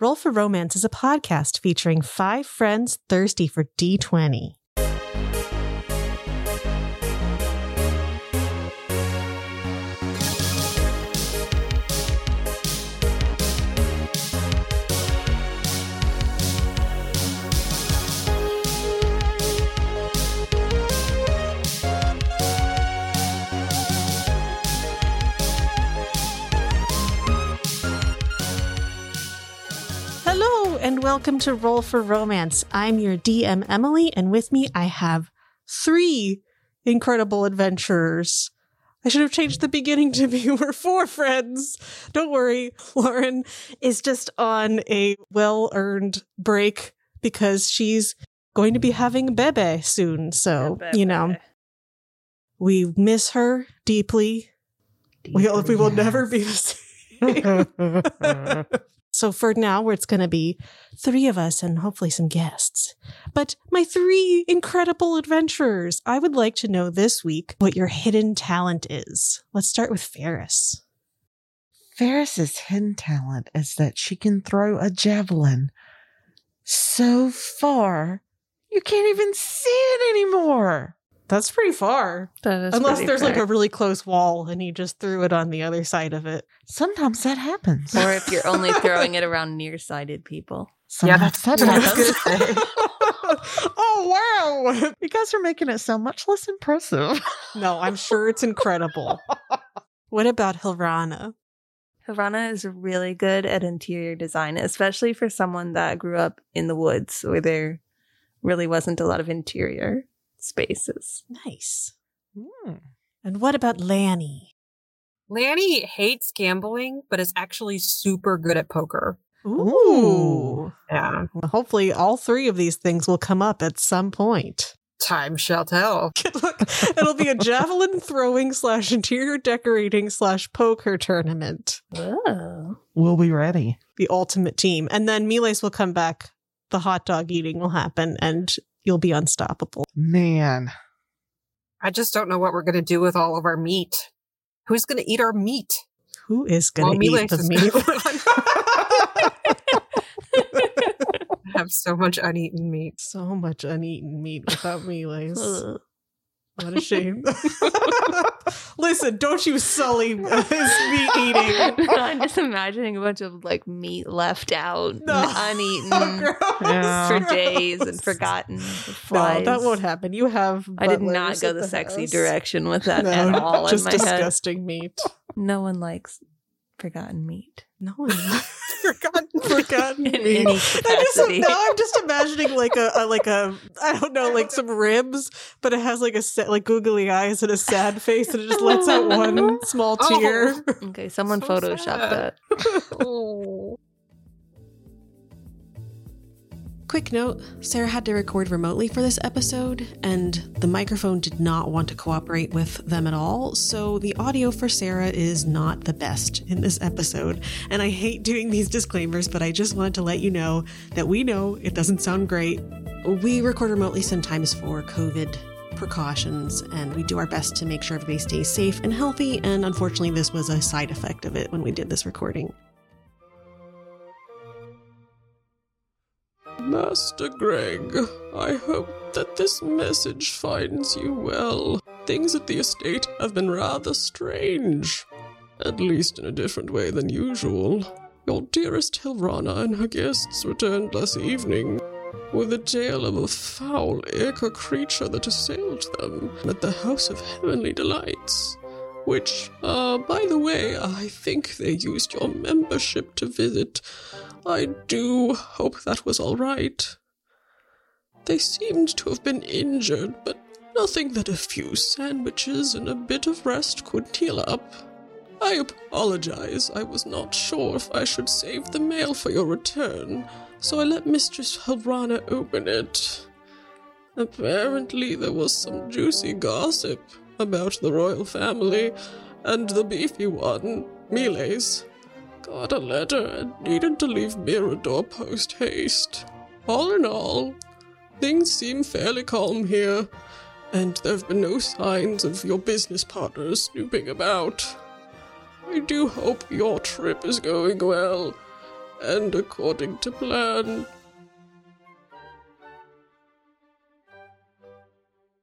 Roll for Romance is a podcast featuring five friends thirsty for D20. Welcome to Roll for Romance. I'm your DM, Emily, and with me I have three incredible adventurers. I should have changed the beginning to be we're four friends. Don't worry, Lauren is just on a well earned break because she's going to be having bebe soon. So, you know, we miss her deeply. We, we will never be the same. So for now, it's going to be three of us and hopefully some guests. But my three incredible adventurers, I would like to know this week what your hidden talent is. Let's start with Ferris. Ferris's hidden talent is that she can throw a javelin so far you can't even see it anymore. That's pretty far. That is Unless pretty there's like a really close wall and he just threw it on the other side of it. Sometimes that happens. or if you're only throwing it around nearsighted people. Sometimes that what I was happens. gonna say. oh wow! You guys are making it so much less impressive. No, I'm sure it's incredible. what about Hilrana? Havana is really good at interior design, especially for someone that grew up in the woods where there really wasn't a lot of interior spaces. Nice. Hmm. And what about Lanny? Lanny hates gambling, but is actually super good at poker. Ooh. Yeah. Well, hopefully, all three of these things will come up at some point. Time shall tell. Look, it'll be a javelin throwing slash interior decorating slash poker tournament. Oh. We'll be ready. The ultimate team. And then Miles will come back. The hot dog eating will happen and you'll be unstoppable. Man, I just don't know what we're going to do with all of our meat. Who's going to eat our meat? Who is going to eat Miles the meat? I have so much uneaten meat. so much uneaten meat without Miles. Ugh. What a shame. Listen, don't you sully his meat eating. I'm just imagining a bunch of like meat left out, No. uneaten Oh, gross. Yeah. for days and forgotten. with No, that won't happen. You have. I did not go at the, sexy direction with that No, at all just in my head. disgusting meat. No one likes forgotten meat. No one Forgotten. forgotten In meat. any I just, capacity. now I'm just imagining like a, a like a I don't know like some ribs, but it has like a sa- like googly eyes and a sad face, and it just lets out one small Oh. tear. Okay, someone So photoshopped sad. that. oh. Quick note Sarah had to record remotely for this episode, and the microphone did not want to cooperate with them at all. So the audio for Sarah is not the best in this episode. And I hate doing these disclaimers, but I just wanted to let you know that we know it doesn't sound great. We record remotely sometimes for COVID precautions, and we do our best to make sure everybody stays safe and healthy. And unfortunately, this was a side effect of it when we did this recording. Master Greg, I hope that this message finds you well. Things at the estate have been rather strange, at least in a different way than usual. Your dearest Hilrana and her guests returned last evening with a tale of a foul ichor creature that assailed them at the House of Heavenly Delights. Which, uh, by the way, I think they used your membership to visit. I do hope that was all right. They seemed to have been injured, but nothing that a few sandwiches and a bit of rest could heal up. I apologize. I was not sure if I should save the mail for your return, so I let Mistress Hilrana open it. Apparently, there was some juicy gossip about the royal family, and the beefy one, Miles, got a letter and needed to leave Mirador post haste. All in all, things seem fairly calm here, and there have been no signs of your business partners snooping about. I do hope your trip is going well, and according to plan.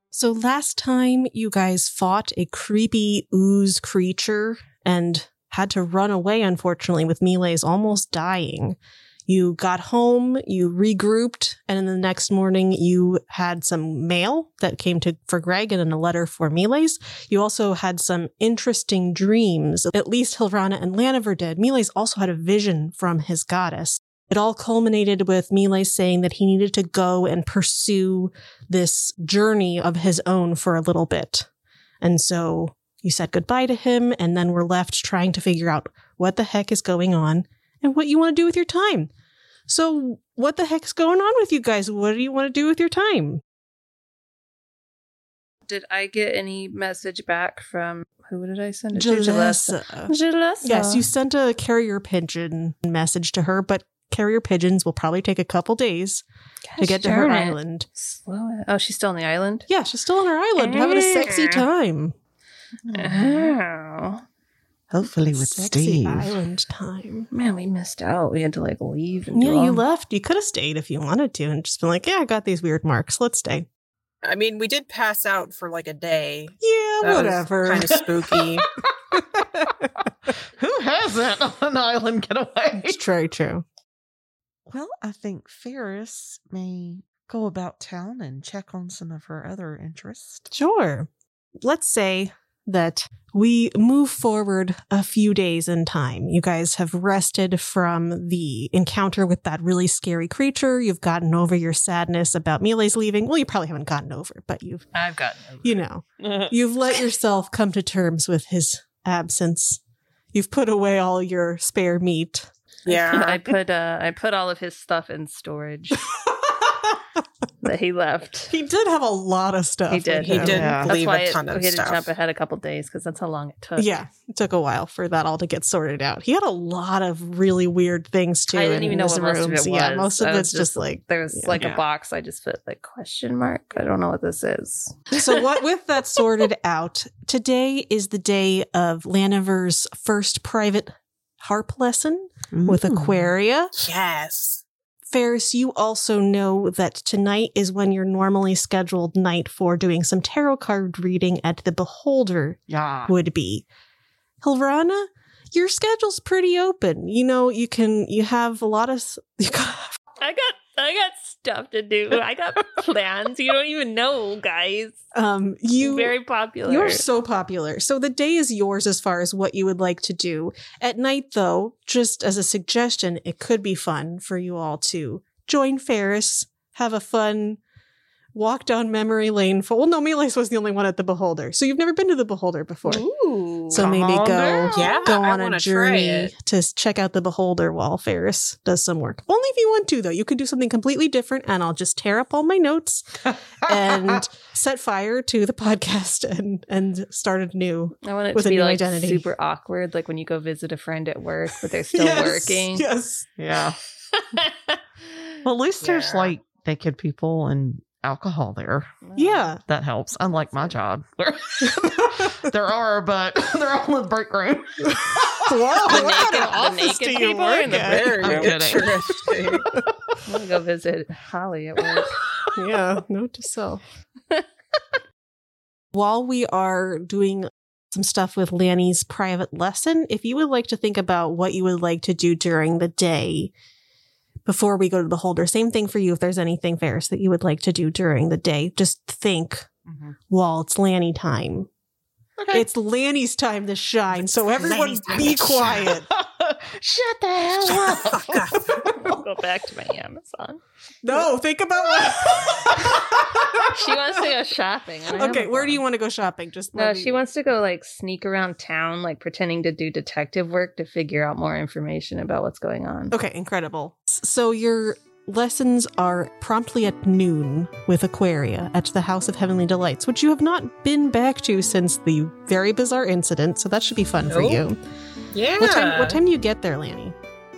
So last time you guys fought a creepy ooze creature and had to run away, unfortunately, with Miles almost dying. You got home, you regrouped, and then the next morning you had some mail that came to for Greg and a letter for Miles. You also had some interesting dreams. At least Hilrana and Laniver did. Miles also had a vision from his goddess. It all culminated with Miles saying that he needed to go and pursue this journey of his own for a little bit. And so you said goodbye to him, and then we're left trying to figure out what the heck is going on and what you want to do with your time. So, what the heck's going on with you guys? What do you want to do with your time? Did I get any message back from who did I send it to? Jalessa. Jalessa. Yes, you sent a carrier pigeon message to her, but carrier pigeons will probably take a couple days to get to her it. island. Slow it. Oh, she's still on the island? Yeah, she's still on her island having a sexy time. Oh. Hopefully with Sexy Steve. island time. Man, we missed out. We had to like leave and Yeah, do you all- left. You could have stayed if you wanted to and just been like, yeah, I got these weird marks. Let's stay. I mean, we did pass out for like a day. Yeah, whatever. Kind of spooky. Who hasn't on an island getaway? it's very true. Well, I think Ferris may go about town and check on some of her other interests. Sure. Let's say that we move forward a few days in time. You guys have rested from the encounter with that really scary creature. You've gotten over your sadness about Miles leaving. Well, you probably haven't gotten over but you've, I've gotten over you know, you've let yourself come to terms with his absence. You've put away all your spare meat. Yeah. I put uh I put all of his stuff in storage that he left. he did have a lot of stuff. He did. He him. did Yeah. That's leave why a it, ton we of had to jump ahead a couple days because that's how long it took. Yeah, it took a while for that all to get sorted out. He had a lot of really weird things too. I didn't in even know his what most of it was. Yeah, most of was it's just, like. there's yeah. like Yeah. a box. I just put like question mark. I don't know what this is. So what with that sorted out, today is the day of Laniver's first private harp lesson with Aquaria. yes. Ferris, you also know that tonight is when your normally scheduled night for doing some tarot card reading at the Beholder Yeah. would be. Hilrana, your schedule's pretty open. You know, you can you have a lot of you got, I got I got stuff to do. I got plans. You don't even know, guys. um you very popular. You're so popular. So the day is yours as far as what you would like to do. At night, though, just as a suggestion, it could be fun for you all to join Ferris, have a fun walk down memory lane. For well, no, Miles was the only one at the Beholder, so you've never been to the Beholder before. Ooh. So maybe go down. Yeah, go on a journey to check out the Beholder while Ferris does some work. Only if you want to, though. You could do something completely different, and I'll just tear up all my notes and set fire to the podcast and and start a new. I want it with to a be new like identity. super awkward, like when you go visit a friend at work, but they're still Yes, working. Yes. yeah. Well, at least there's like naked people and alcohol there. Yeah. That helps. Unlike my job. there are, but they're all in the break room. Wow, The what kind naked- of the office naked do you people are work in the at? Very I'm kidding. interesting. I'm gonna go visit Holly at work. yeah, note to self. While we are doing some stuff with Lanny's private lesson, if you would like to think about what you would like to do during the day before we go to the holder, same thing for you if there's anything, Ferris, that you would like to do during the day. Just think mm-hmm. while it's Lanny time. Okay. It's Lanny's time to shine, so everyone Lanny's be quiet. Shut the hell up. Go back to my Amazon. No, think about what. She wants to go shopping. Okay, where do you want to go shopping? Just No, me- she wants to go like sneak around town, like pretending to do detective work to figure out more information about what's going on. Okay, incredible. S- So your lessons are promptly at noon with Aquaria at the House of Heavenly Delights, which you have not been back to since the very bizarre incident. So that should be fun for you. Yeah. What time? What time do you get there, Lanny?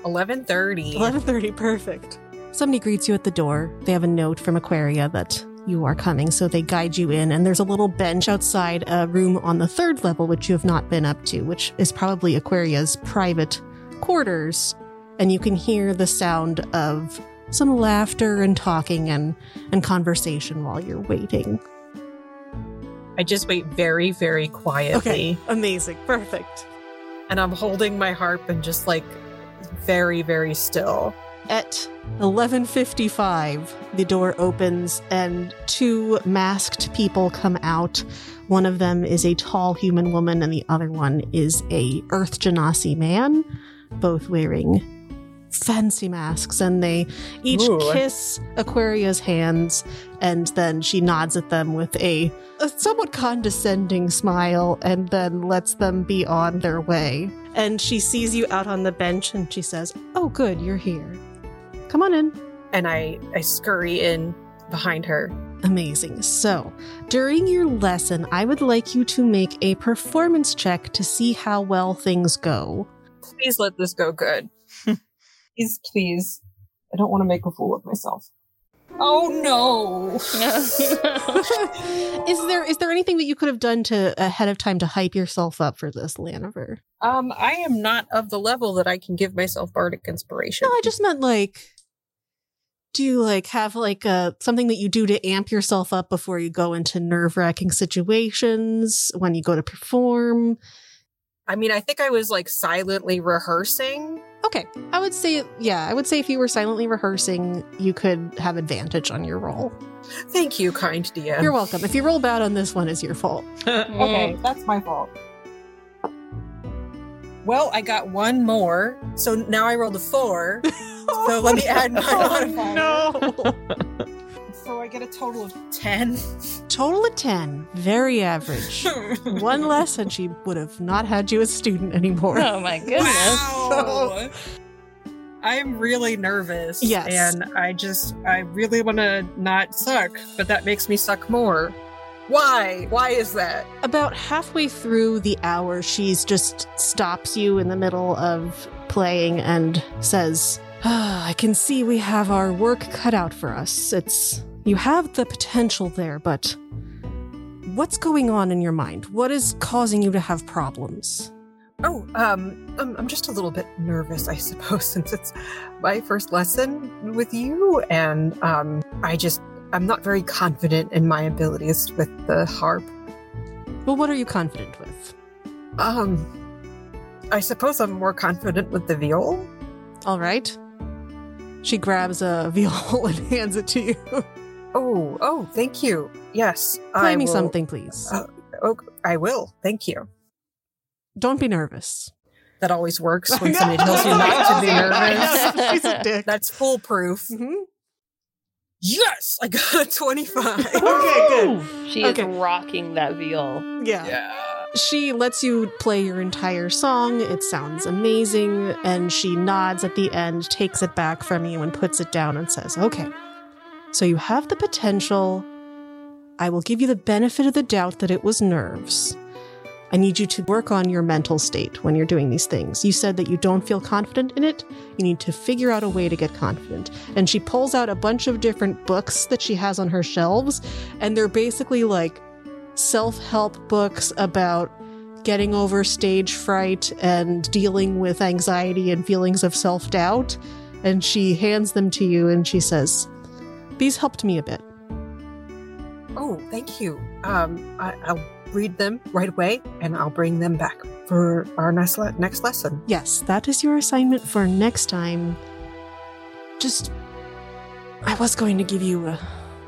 Eleven thirty. Eleven thirty. Perfect. Somebody greets you at the door. They have a note from Aquaria that you are coming, so they guide you in. And there's a little bench outside a room on the third level, which you have not been up to, which is probably Aquaria's private quarters. and you can hear the sound of some laughter and talking and, and conversation while you're waiting. I just wait very, very quietly. Okay, amazing. Perfect. And I'm holding my harp and just like very, very still. At 11:55, the door opens and two masked people come out. One of them is a tall human woman and the other one is a Earth Genasi man, both wearing fancy masks and they each Ooh. kiss Aquaria's hands and then she nods at them with a, a somewhat condescending smile and then lets them be on their way. And she sees you out on the bench and she says, "Oh good, you're here." Come on in. And I, I scurry in behind her. Amazing. So, during your lesson, I would like you to make a performance check to see how well things go. Please let this go good. Please, please. I don't want to make a fool of myself. Oh no. is there is there anything that you could have done to ahead of time to hype yourself up for this, Laniver? Um, I am not of the level that I can give myself bardic inspiration. No, I just meant like do you like have like a something that you do to amp yourself up before you go into nerve-wracking situations when you go to perform? I mean, I think I was like silently rehearsing. Okay. I would say, yeah, I would say if you were silently rehearsing, you could have advantage on your roll. Thank you, kind DM. You're welcome. If you roll bad on this one, it's your fault. okay, that's my fault. Well, I got one more, so now I rolled a four. So let me add my oh, modifier. no. So I get a total of ten. Total of 10. Very average. one less, and she would have not had you as a student anymore. oh my goodness. Wow. I'm really nervous. Yes. And I just, I really want to not suck, but that makes me suck more. Why? Why is that? About halfway through the hour, she's just stops you in the middle of playing and says, ah, I can see we have our work cut out for us. It's. You have the potential there, but. What's going on in your mind? What is causing you to have problems? Oh, um, I'm, I'm just a little bit nervous, I suppose, since it's my first lesson with you, and um, I just I'm not very confident in my abilities with the harp. Well, what are you confident with? Um, I suppose I'm more confident with the viol. All right. She grabs a viol and hands it to you. Oh, oh, thank you. Yes, Play I me will- something, please. Uh, Oh, I will. Thank you. Don't be nervous. That always works when somebody tells you not to be nervous. She's a dick. That's foolproof. Mhm. Yes, I got a 25. Okay, good. She Okay. is rocking that viol. Yeah. yeah. She lets you play your entire song. It sounds amazing. And she nods at the end, takes it back from you, and puts it down and says, Okay, so you have the potential. I will give you the benefit of the doubt that it was nerves. I need you to work on your mental state when you're doing these things. You said that you don't feel confident in it. You need to figure out a way to get confident. And she pulls out a bunch of different books that she has on her shelves, and they're basically like self help books about getting over stage fright and dealing with anxiety and feelings of self doubt. And she hands them to you and she says, These helped me a bit. Oh, thank you. Um, I, I'll read them right away, and I'll bring them back for our next le- next lesson. Yes, that is your assignment for next time. Just, I was going to give you uh,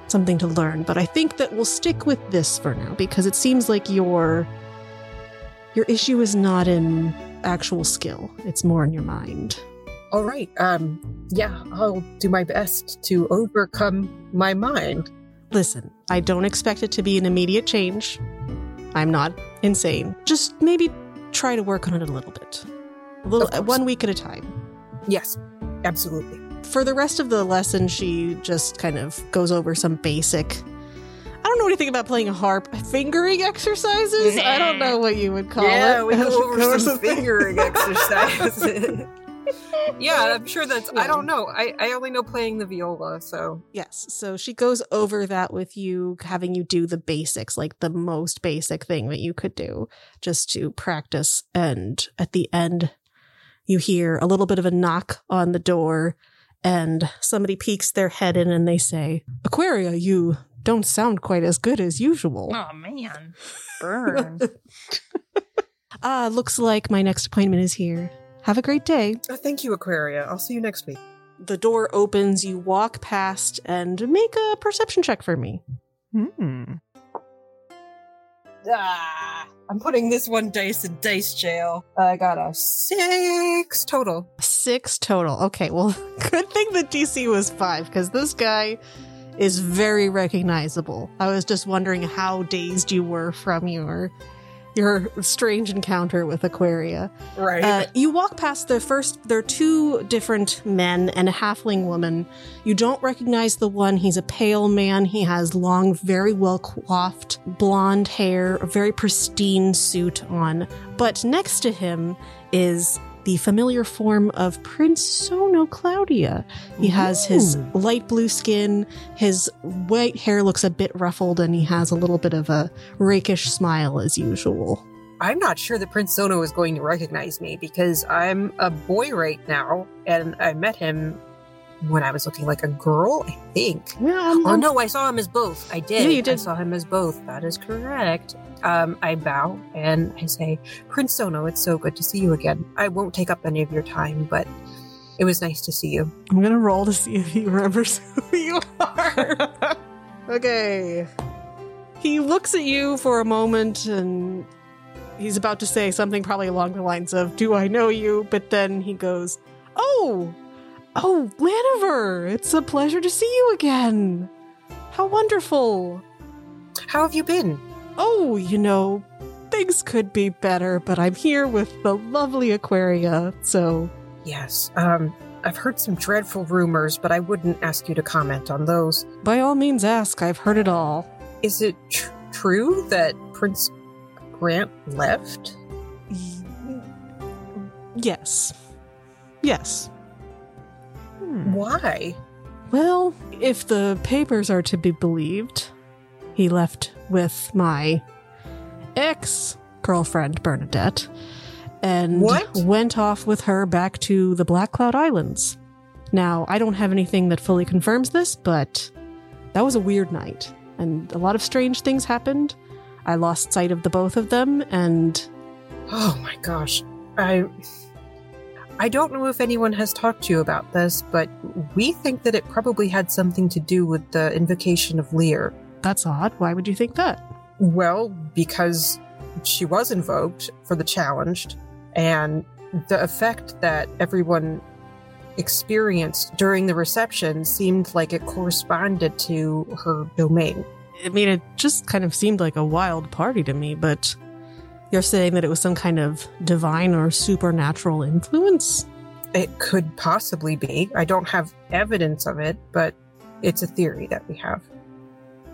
something to learn, but I think that we'll stick with this for now because it seems like your your issue is not in actual skill; it's more in your mind. All right. Um, yeah, I'll do my best to overcome my mind. Listen, I don't expect it to be an immediate change. I'm not insane. Just maybe try to work on it a little bit. A little one week at a time. Yes, absolutely. For the rest of the lesson, she just kind of goes over some basic I don't know anything about playing a harp. Fingering exercises? I don't know what you would call yeah, it. we go over some fingering exercises. yeah, I'm sure that's. Yeah. I don't know. I, I only know playing the viola, so Yes. So she goes over that with you, having you do the basics, like the most basic thing that you could do just to practice. And at the end, you hear a little bit of a knock on the door and somebody peeks their head in and they say, Aquaria, you don't sound quite as good as usual. Oh man. Burn. Ah, looks like my next appointment is here. Have a great day. Oh, thank you, Aquaria. I'll see you next week. The door opens, you walk past, and make a perception check for me. Hmm. Ah, I'm putting this one dice in dice jail. I got a six total. Six total. Okay, well, good thing the DC was five, because this guy is very recognizable. I was just wondering how dazed you were from your your strange encounter with Aquaria. Right. Uh, you walk past the first, there are two different men and a halfling woman. You don't recognize the one. He's a pale man. He has long, very well coiffed blonde hair, a very pristine suit on. But next to him is the familiar form of Prince Sono Claudia. He has his light blue skin, his white hair looks a bit ruffled, and he has a little bit of a rakish smile as usual. I'm not sure that Prince Sono is going to recognize me because I'm a boy right now, and I met him when I was looking like a girl, I think. Yeah, Or no, I saw him as both. I did. Yeah, you did. I saw him as both. That is correct. Um, I bow and I say, Prince Sono, it's so good to see you again. I won't take up any of your time, but it was nice to see you. I'm gonna roll to see if he remembers who you are. okay. He looks at you for a moment and he's about to say something probably along the lines of, Do I know you? But then he goes, Oh, oh, Laniver, it's a pleasure to see you again. How wonderful. How have you been? Oh, you know, things could be better, but I'm here with the lovely Aquaria, so Yes. Um, I've heard some dreadful rumors, but I wouldn't ask you to comment on those. by all means ask. I've heard it all. Is it tr- true that Prince Grant left? Y- Yes. Yes. Hmm. Why? Well, if the papers are to be believed, he left with my ex girlfriend, Bernadette, and What? went off with her back to the Black Cloud Islands. Now, I don't have anything that fully confirms this, but that was a weird night, and a lot of strange things happened. I lost sight of the both of them, and Oh my gosh. I I don't know if anyone has talked to you about this, but we think that it probably had something to do with the invocation of Lear. that's odd. Why would you think that? Well, because she was invoked for the challenged, and the effect that everyone experienced during the reception seemed like it corresponded to her domain. I mean, it just kind of seemed like a wild party to me, but you're saying that it was some kind of divine or supernatural influence? It could possibly be. I don't have evidence of it, but it's a theory that we have.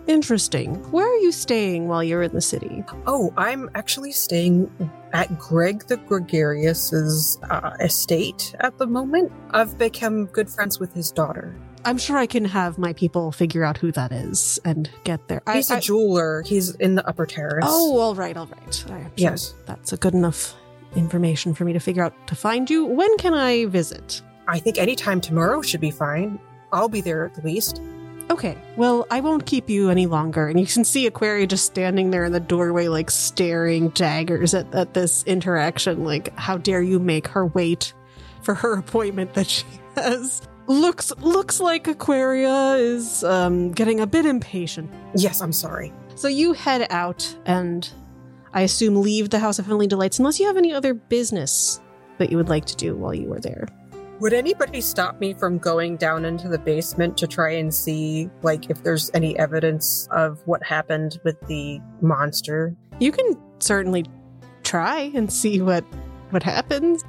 Interesting. Where are you staying while you're in the city? Oh, I'm actually staying at Greg the Gregarious's uh, estate at the moment. I've become good friends with his daughter. I'm sure I can have my people figure out who that is and get there. I- He's a I- jeweler. He's in the upper terrace. oh, all right, all right. Sure Yes. That's a good enough information for me to figure out to find you. When can I visit? I think anytime tomorrow should be fine. I'll be there at the least. Okay, well, I won't keep you any longer. And you can see Aquaria just standing there in the doorway, like staring daggers at, at this interaction. Like, how dare you make her wait for her appointment that she has? Looks looks like Aquaria is um, getting a bit impatient. Yes, I'm sorry. So you head out and I assume leave the House of Heavenly Delights unless you have any other business that you would like to do while you were there. Would anybody stop me from going down into the basement to try and see, like, if there's any evidence of what happened with the monster? You can certainly try and see what what happens.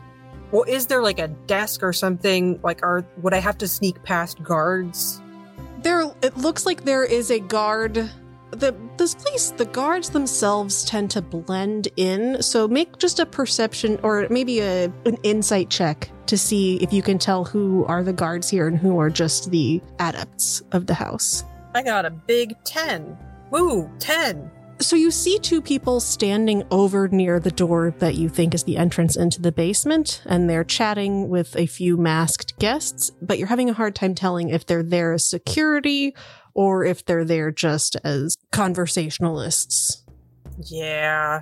Well, is there like a desk or something? Like, are would I have to sneak past guards? There it looks like there is a guard the this place the guards themselves tend to blend in so make just a perception or maybe a an insight check to see if you can tell who are the guards here and who are just the adepts of the house I got a big ten. Woo, ten. So you see two people standing over near the door that you think is the entrance into the basement, and they're chatting with a few masked guests, but you're having a hard time telling if they're there as security or if they're there just as conversationalists. Yeah.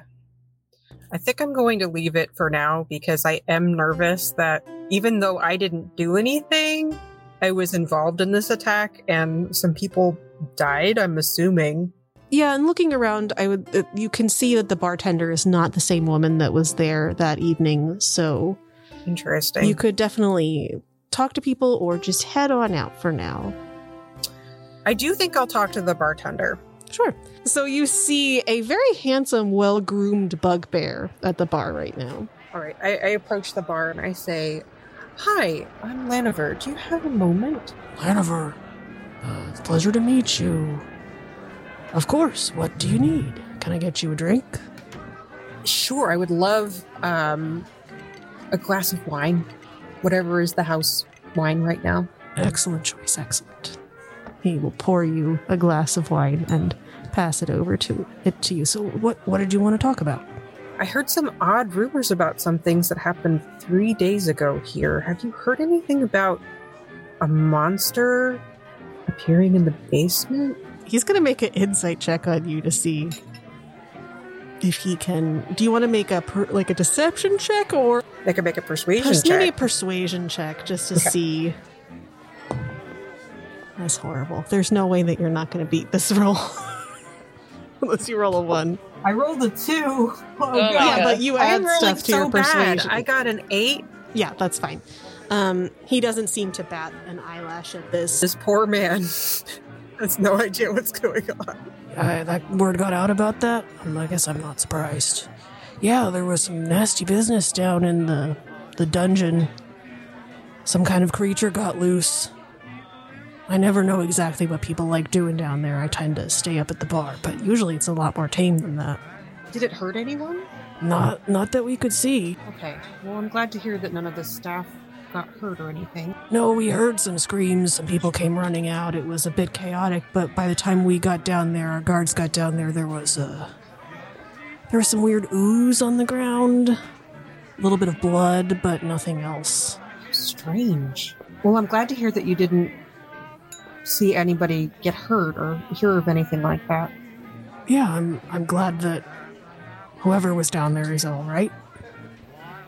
I think I'm going to leave it for now because I am nervous that even though I didn't do anything, I was involved in this attack and some people died, I'm assuming. Yeah, and looking around, I would uh, you can see that the bartender is not the same woman that was there that evening, so Interesting. you could definitely talk to people or just head on out for now. I do think I'll talk to the bartender. Sure. So you see a very handsome, well groomed bugbear at the bar right now. All right. I, I approach the bar and I say, Hi, I'm Laniver. Do you have a moment? Laniver, uh, pleasure to meet you. Of course, what do you need? Can I get you a drink? Sure, I would love um, a glass of wine, whatever is the house wine right now. Excellent choice, excellent. He will pour you a glass of wine and pass it over to it to you. So, what what did you want to talk about? I heard some odd rumors about some things that happened three days ago here. Have you heard anything about a monster appearing in the basement? He's going to make an insight check on you to see if he can. Do you want to make a per, like a deception check or They could make a persuasion Pers- maybe a check. persuasion check just to Okay. see? That's horrible. There's no way that you're not going to beat this roll unless you roll a one. I rolled a two. Oh, my yeah, but you add stuff to so your bad. persuasion. I got an eight. yeah, that's fine. Um, he doesn't seem to bat an eyelash at this. This poor man has no idea what's going on. Uh, that word got out about that? Um, I guess I'm not surprised. Yeah, there was some nasty business down in the the dungeon. Some kind of creature got loose. I never know exactly what people like doing down there. I tend to stay up at the bar, but usually it's a lot more tame than that. Did it hurt anyone? Not not that we could see. Okay. Well, I'm glad to hear that none of the staff got hurt or anything. No, we heard some screams. Some people came running out. It was a bit chaotic, but by the time we got down there, our guards got down there. There was uh, there was some weird ooze on the ground, a little bit of blood, but nothing else. Strange. Well, I'm glad to hear that you didn't see anybody get hurt or hear of anything like that. Yeah, I'm I'm glad that whoever was down there is all right.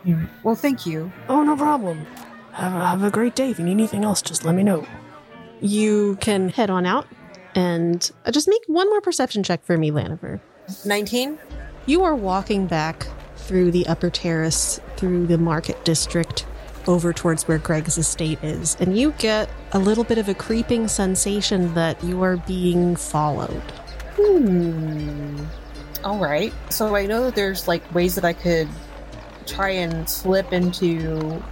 Yeah. Well, thank you. Oh, no problem. Have a, have a great day. If you need anything else, just let me know. You can head on out and uh, just make one more perception check for me, Laniver. 19? You are walking back through the upper terrace, through the market district, over towards where Greg's estate is, and you get a little bit of a creeping sensation that you are being followed. Hmm. All right. So I know that there's like ways that I could try and slip into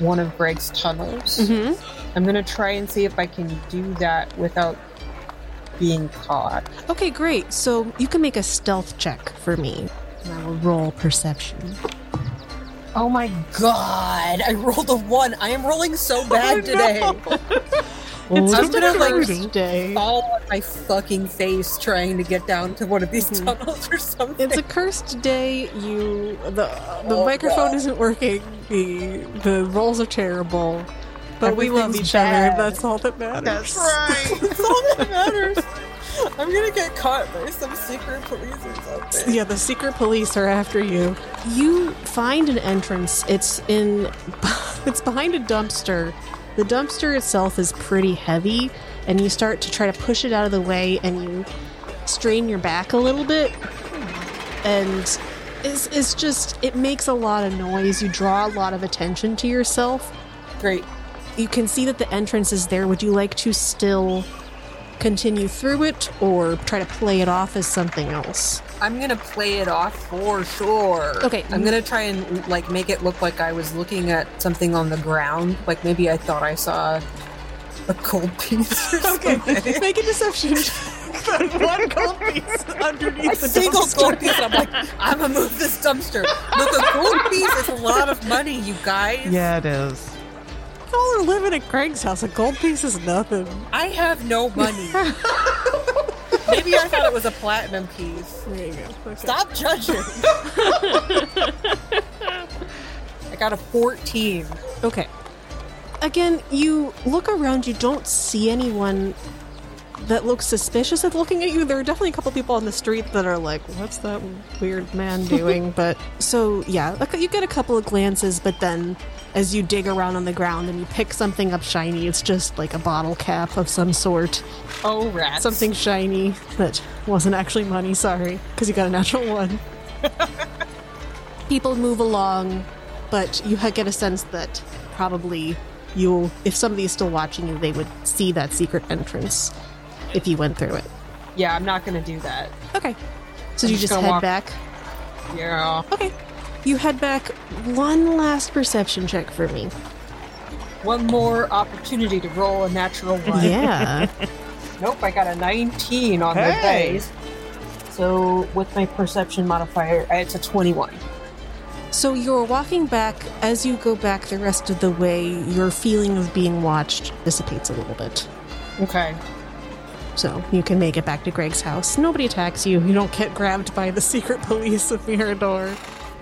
one of Greg's tunnels. Mm-hmm. I'm gonna try and see if I can do that without being caught. Okay, great. So you can make a stealth check for me. And I will roll perception. Oh my god! I rolled a one. I am rolling so bad today. It's I'm just a gonna, like, cursed day. Fall on my fucking face trying to get down to one of these Mhm. tunnels or something. It's a cursed day. You the the Oh, microphone God. isn't working. The the rolls are terrible. But we love Everything's each other. That's all that matters. That's right. That's all that matters. I'm gonna get caught by some secret police or something. Yeah, the secret police are after you. You find an entrance. It's in it's behind a dumpster. The dumpster itself is pretty heavy and you start to try to push it out of the way and you strain your back a little bit and it's, it's just it makes a lot of noise. You draw a lot of attention to yourself. Great. You can see that the entrance is there. Would you like to still continue through it or try to play it off as something else? I'm gonna play it off for sure. Okay. I'm gonna try and like make it look like I was looking at something on the ground. Like maybe I thought I saw a gold piece. Or something. Make a deception. One gold piece a underneath the single dumpster. gold piece. I'm like, I'm gonna move this dumpster. Look, a gold piece is a lot of money, you guys. Yeah, it is. Y'all are living at Craig's house. A gold piece is nothing. I have no money. Maybe I thought it was a platinum piece. There you go. Okay. Stop judging. I got a 14. Okay. Again, you look around, you don't see anyone that looks suspicious of looking at you. There are definitely a couple people on the street that are like, what's that weird man doing? but so, yeah, like, you get a couple of glances, but then as you dig around on the ground and you pick something up shiny, it's just like a bottle cap of some sort. Oh, rats. Something shiny that wasn't actually money, sorry, because you got a natural one. People move along, but you get a sense that probably you'll, if somebody is still watching you, they would see that secret entrance if you went through it. Yeah, I'm not going to do that. Okay. So I'm you just just head walk- back? Yeah. Okay. You head back. One last perception check for me. One more opportunity to roll a natural one. Yeah. Nope, I got a 19 on the Hey! dice. So with my perception modifier, it's a 21. So you're walking back. As you go back the rest of the way, your feeling of being watched dissipates a little bit. Okay. So you can make it back to Greg's house. Nobody attacks you. You don't get grabbed by the secret police of Mirador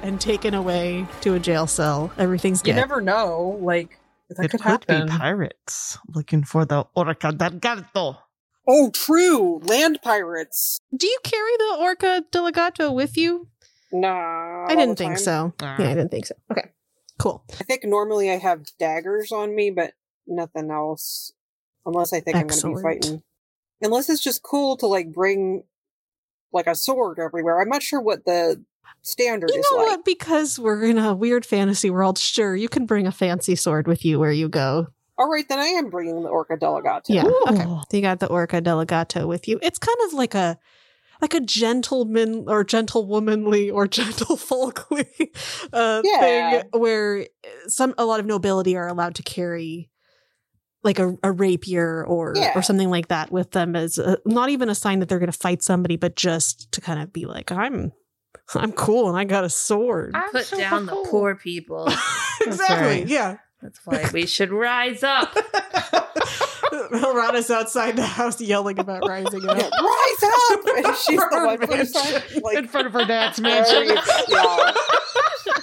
and taken away to a jail cell. Everything's You good. never know. Like, that it could, could, happen. be pirates looking for the Orca del Gato. oh, true. Land pirates. Do you carry the Orca del Gato with you? Nah. I didn't think so. Ah. Yeah, I didn't think so. Okay. Cool. I think normally I have daggers on me, but nothing else. Unless I think I'm going to be fighting. Unless it's just cool to like bring like a sword everywhere. I'm not sure what the standard You is know like. what? Because we're in a weird fantasy world, sure, you can bring a fancy sword with you where you go. All right, then I am bringing the Orca del Gato. Yeah. Okay. Ooh. So you got the Orca del Gato with you. It's kind of like a like a gentleman or gentlewomanly or gentlefolkly uh, Yeah. thing where some a lot of nobility are allowed to carry like a, a rapier or Yeah. or something like that with them as a, not even a sign that they're going to fight somebody, but just to kind of be like, I'm I'm cool and I got a sword. Put super down the poor people. exactly. right. Yeah. That's why we should rise up. Rana's outside the house yelling about rising up. Yeah, rise up! And she's the one person in front of her dad's very- mansion. yeah.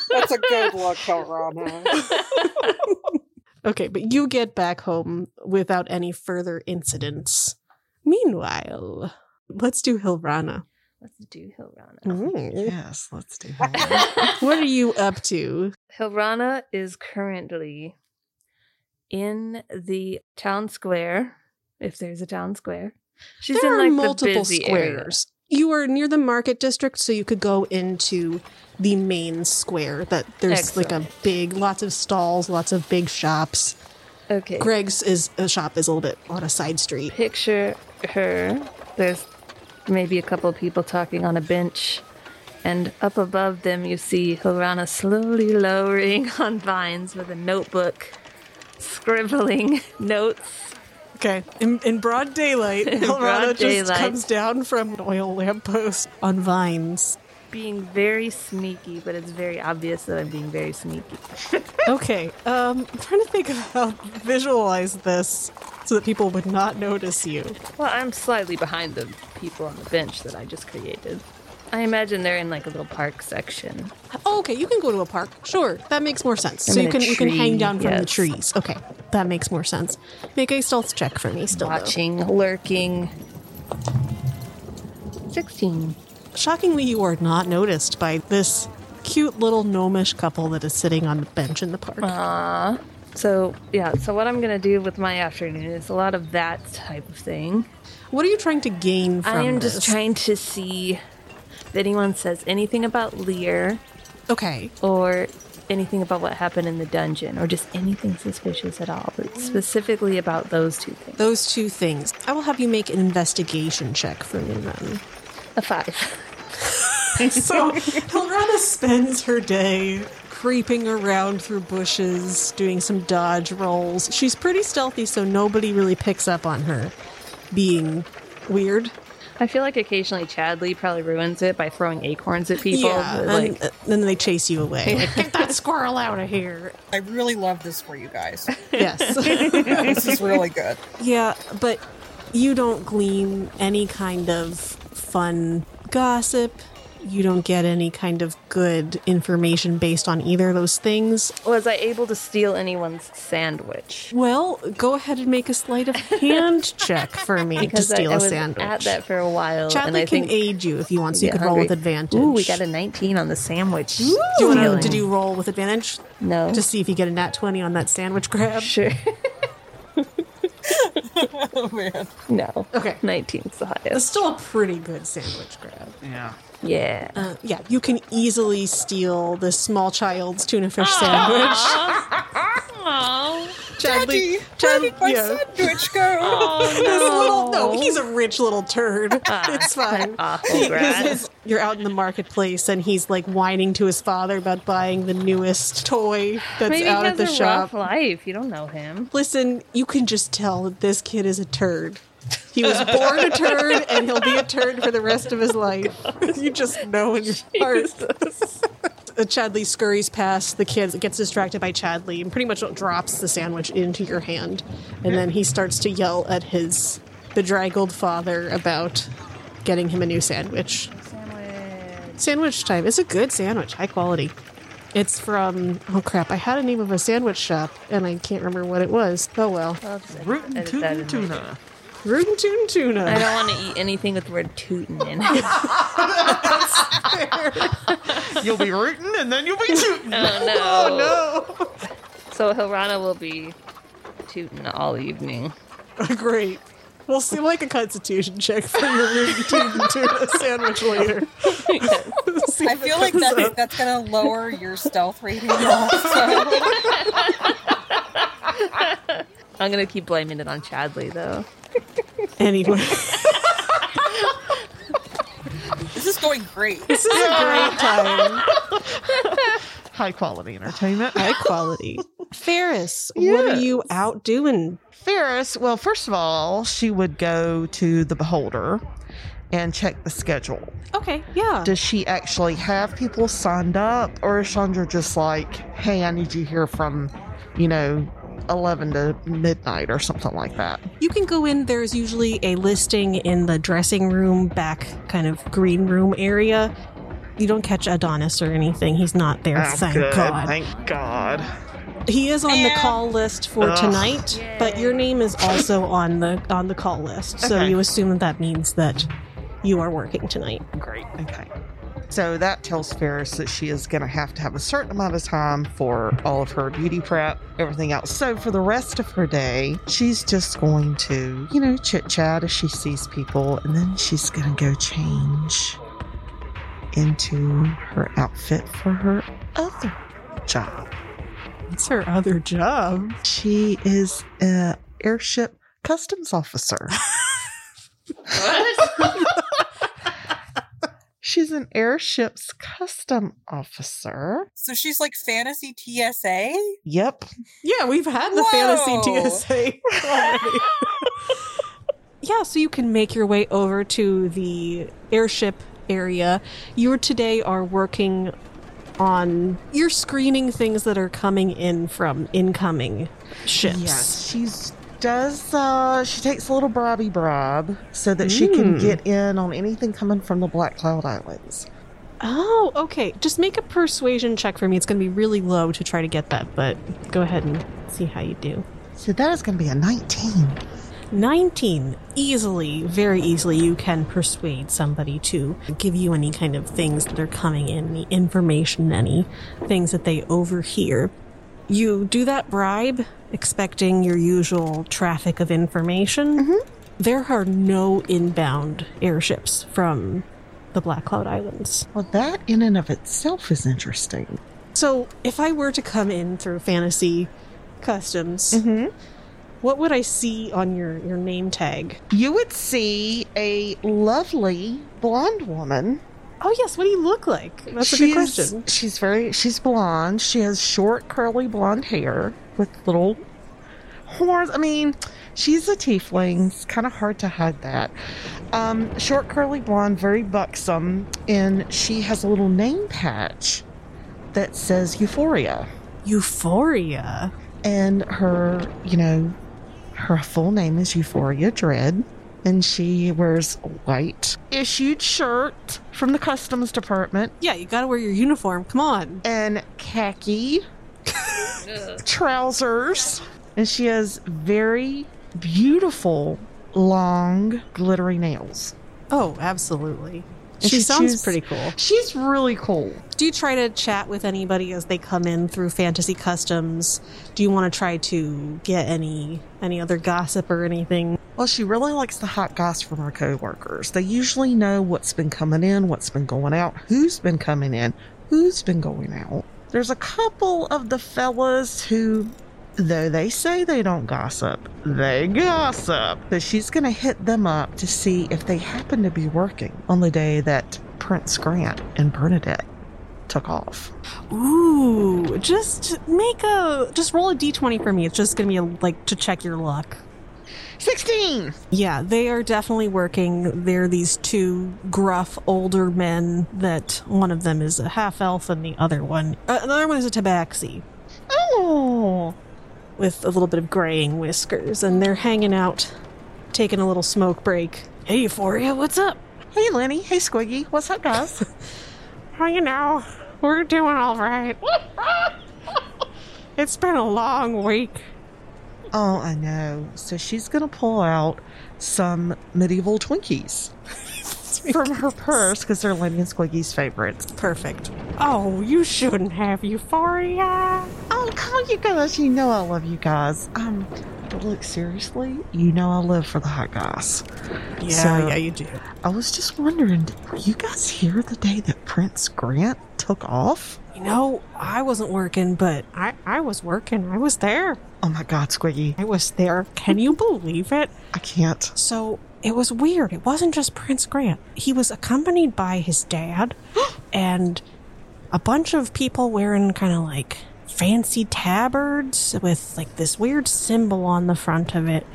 That's a good look, Hilrana. Okay, but you get back home without any further incidents. Meanwhile, let's do Hilrana. Let's do Hilrana. Mm. Yes, let's do that. What are you up to? Hilrana is currently in the town square, if there's a town square. She's there in are like multiple the busy area. squares. You are near the market district, so you could go into the main square. That there's like a big, lots of stalls, lots of big shops. Okay. Greg's is a shop is a little bit on a side street. Picture her. There's maybe a couple of people talking on a bench. And up above them, you see Hilrana slowly lowering on vines with a notebook, scribbling notes. Okay, in, in broad daylight, In Hilrana broad just comes down from an oil lamppost on vines. Being very sneaky, but it's very obvious that I'm being very sneaky. Okay, um, I'm trying to think of how to visualize this so that people would not notice you. Well, I'm slightly behind the people on the bench that I just created. I imagine they're in like a little park section. Oh, okay, you can go to a park. Sure, that makes more sense. I'm so you a can you can hang down from the trees. Okay, that makes more sense. Make a stealth check for me. Still, though. watching, lurking. 16. shockingly, you are not noticed by this cute little gnomish couple that is sitting on the bench in the park. Aww. So, yeah, so what I'm going to do with my afternoon is a lot of that type of thing. what are you trying to gain from I am this? just trying to see if anyone says anything about Lear Okay, or anything about what happened in the dungeon or just anything suspicious at all, but specifically about those two things. those two things. I will have you make an investigation check for me then. A five. So Hilrana spends her day creeping around through bushes, doing some dodge rolls. She's pretty stealthy, so nobody really picks up on her being weird. I feel like occasionally Chadley probably ruins it by throwing acorns at people. yeah, but, and uh, then they chase you away. Like, Get that squirrel out of here! I really love this for you guys. Yes. this is really good. Yeah, but you don't glean any kind of fun gossip. You don't get any kind of good information based on either of those things. Was I able to steal anyone's sandwich? Well, go ahead and make a sleight of hand check for me to steal I a was sandwich. at that for a while, and Chadley I can think aid you if you want, so you could roll with advantage. Ooh, we got a 19 on the sandwich. Do you want to? Did you roll with advantage No. to see if you get a nat twenty on that sandwich grab? sure. Oh man. no. Okay. 19's the It's highest. still a pretty good sandwich grab. Yeah. Yeah. Uh, yeah, you can easily steal this small child's tuna fish sandwich. Chadley, Where did my yeah. sandwich go? This little, no, he's a rich little turd. Ah. it's fine. Awful He- his- his- you're out in the marketplace and he's like whining to his father about buying the newest toy that's Maybe out he at the a shop. rough life. You don't know him. Listen, you can just tell that this kid is a turd. He was born a turd and he'll be a turd for the rest of his life. you just know in your heart. Uh, Chadley scurries past the kids, gets distracted by Chadley, and pretty much drops the sandwich into your hand. And then he starts to yell at his bedraggled father about getting him a new sandwich. Sandwich. Sandwich time. It's a good sandwich, high quality. It's from oh crap! I had a name of a sandwich shop and I can't remember what it was. Oh well, I'll just edit- Rootin' edit tootin' tuna. Rootin' Tootin' I don't want to eat anything with the word tootin' in it. You'll be rooting and then you'll be tooting. Oh no. Oh no! So Hilrana will be tootin' all evening. Great. We'll see like a constitution check for your Rootin' Tootin' Tuna sandwich later. See I if feel like comes that, up. that's gonna lower your stealth rating also. I'm gonna keep blaming it on Chadley though. Anyway, this is going great. this is a great time. High quality entertainment. High quality. Ferris, what are you out doing? Ferris, well, first of all, she would go to the Beholder and check the schedule. Okay, yeah. Does she actually have people signed up, or is Chandra just like, hey, I need you here from, you know, 11 to midnight or something like that? You can go in. There's usually a listing in the dressing room, back kind of green room area. You don't catch Adonis or anything. He's not there, Oh, thank good. God. Thank God. He is on the call list for Ugh. tonight, but your name is also on the on the call list. So Okay. you assume that that means that you are working tonight. Great. Okay. So that tells Ferris that she is going to have to have a certain amount of time for all of her beauty prep, everything else. So for the rest of her day, she's just going to, you know, chit chat as she sees people, and then she's going to go change into her outfit for her other job. What's her other job? She is an airship customs officer. She's an airship's custom officer. So she's like fantasy TSA? Yep. Yeah, we've had the Whoa. fantasy TSA already. yeah, so you can make your way over to the airship area. You today are working on you're screening things that are coming in from incoming ships. Yes, she's does uh she takes a little bribey bribe so that she can Mm. get in on anything coming from the Black Cloud Islands. Oh, okay. Just make a persuasion check for me. It's going to be really low to try to get that, but go ahead and see how you do. So that is gonna be a nineteen. 19. Easily, very easily, you can persuade somebody to give you any kind of things that are coming in, any information, any things that they overhear. You do that bribe, expecting your usual traffic of information. There are no inbound airships from the Black Cloud Islands. Well that in and of itself is interesting. So, if I were to come in through fantasy customs, Mm-hmm. what would I see on your, your name tag? You would see a lovely blonde woman. Oh, yes. What do you look like? That's a good question. She's very she's blonde. She has short curly blonde hair with little horns. I mean, she's a tiefling. It's kind of hard to hide that. Um, short curly blonde, very buxom, and she has a little name patch that says Euphoria. Euphoria. And her, you know, her full name is Euphoria Dread. And she wears a white issued shirt from the customs department Yeah, you gotta wear your uniform. Come on. and khaki trousers. And she has very beautiful, long, glittery nails. Oh, absolutely. And she she sounds pretty cool. She's really cool. Do you try to chat with anybody as they come in through Fantasy Customs? Do you want to try to get any any other gossip or anything? Well, she really likes the hot goss from her coworkers. They usually know what's been coming in, what's been going out, who's been coming in, who's been going out. There's a couple of the fellas who, though they say they don't gossip, they gossip. So she's going to hit them up to see if they happen to be working on the day that Prince Grant and Bernadette took off. Ooh, just make a just roll a d20 for me. It's just gonna be a, like to check your luck. 16! Yeah, they are definitely working. They're these two gruff older men that one of them is a half elf and the other one, uh, another one is a tabaxi Oh! With a little bit of graying whiskers, and they're hanging out, taking a little smoke break. Hey, Euphoria, what's up? Hey, Lenny. Hey, Squiggy. What's up, guys? Oh, you know, we're doing all right. it's been a long week. Oh, I know. So she's going to pull out some medieval Twinkies from her purse because they're Lenny and Squiggy's favorites. Perfect. Oh, you shouldn't have Euphoria. Oh, come on, you guys. You know I love you guys. Um, but look, seriously, you know I live for the hot guys. Yeah, So- yeah, you do. I was just wondering, were you guys here the day that Prince Grant took off? You know, I wasn't working, but I, I was working. I was there. Oh my god, Squiggy. I was there. Can you believe it? I can't. So it was weird. It wasn't just Prince Grant. He was accompanied by his dad and a bunch of people wearing kind of like fancy tabards with like this weird symbol on the front of it.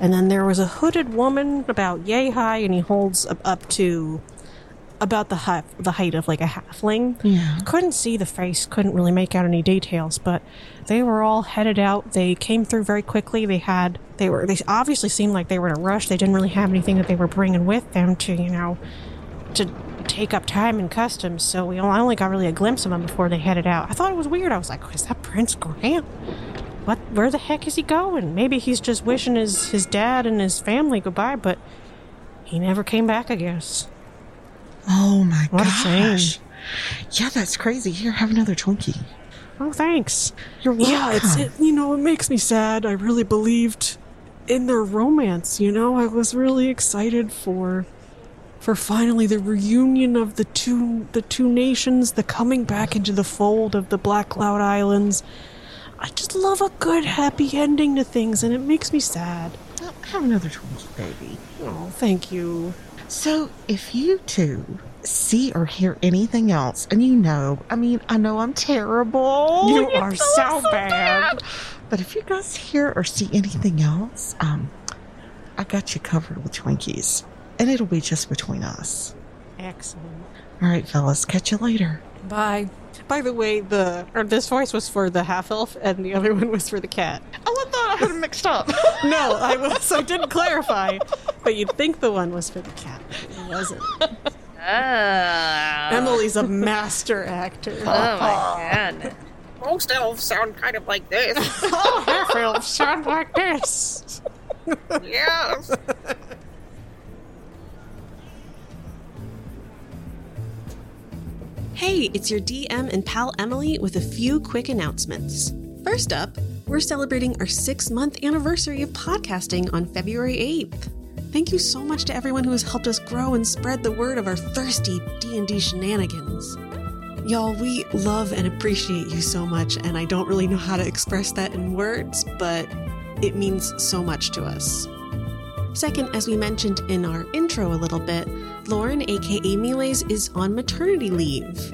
And then there was a hooded woman about yay high, and he holds up, up to about the height, the height of like a halfling. Yeah. Couldn't see the face, couldn't really make out any details, but they were all headed out. They came through very quickly. They had, they were, they obviously seemed like they were in a rush. They didn't really have anything that they were bringing with them to, you know, to take up time in customs. So we I only got really a glimpse of them before they headed out. I thought it was weird. I was like, is that Prince Grant? What? Where the heck is he going? Maybe he's just wishing his his dad and his family goodbye, but he never came back. I guess. Oh my What a gosh. shame. Yeah, that's crazy. Here, have another Twinkie. Oh, thanks. You're welcome. Yeah, it's it, you know it makes me sad. I really believed in their romance. You know, I was really excited for for finally the reunion of the two the two nations, the coming back into the fold of the Black Cloud Islands. I just love a good happy ending to things, and it makes me sad. Have another Twinkie, baby. Oh, thank you. So, if you two see or hear anything else, and you know, I mean, I know I'm terrible. You know, are I'm so bad. But if you guys hear or see anything else, um, I got you covered with Twinkies, and it'll be just between us. Excellent. All right, fellas, catch you later. Bye. By the way, the or this voice was for the half elf, and the other one was for the cat. Oh, I thought I had them mixed up. No, I was. I didn't clarify, but you'd think the one was for the cat. It wasn't. Oh, Emily's a master actor. oh my god. Most elves sound kind of like this. Oh, half elves sound like this. yes. Hey, it's your DM and pal Emily with a few quick announcements. First up, we're celebrating our six month anniversary of podcasting on February 8th. Thank you so much to everyone who has helped us grow and spread the word of our thirsty D&D shenanigans. Y'all, we love and appreciate you so much, and I don't really know how to express that in words, but it means so much to us. Second, as we mentioned in our intro a little bit, Lauren, aka Miles, is on maternity leave.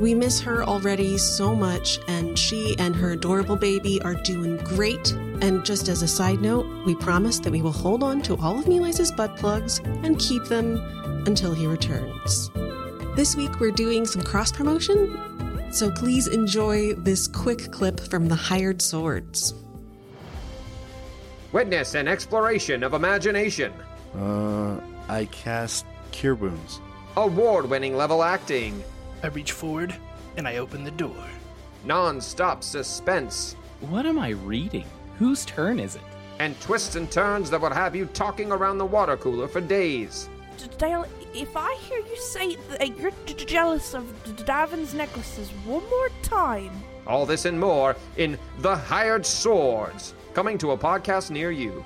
We miss her already so much, and she and her adorable baby are doing great. And just as a side note, we promise that we will hold on to all of Miles' butt plugs and keep them until he returns. This week we're doing some cross promotion, so please enjoy this quick clip from the Hired Swords. Witness an exploration of imagination. Uh, I cast Cure Wounds. Award winning level acting. I reach forward and I open the door. Non stop suspense. What am I reading? Whose turn is it? And twists and turns that will have you talking around the water cooler for days. Dale, if I hear you say that you're jealous of Davin's necklaces one more time, All this and more in The Hired Swords, coming to a podcast near you.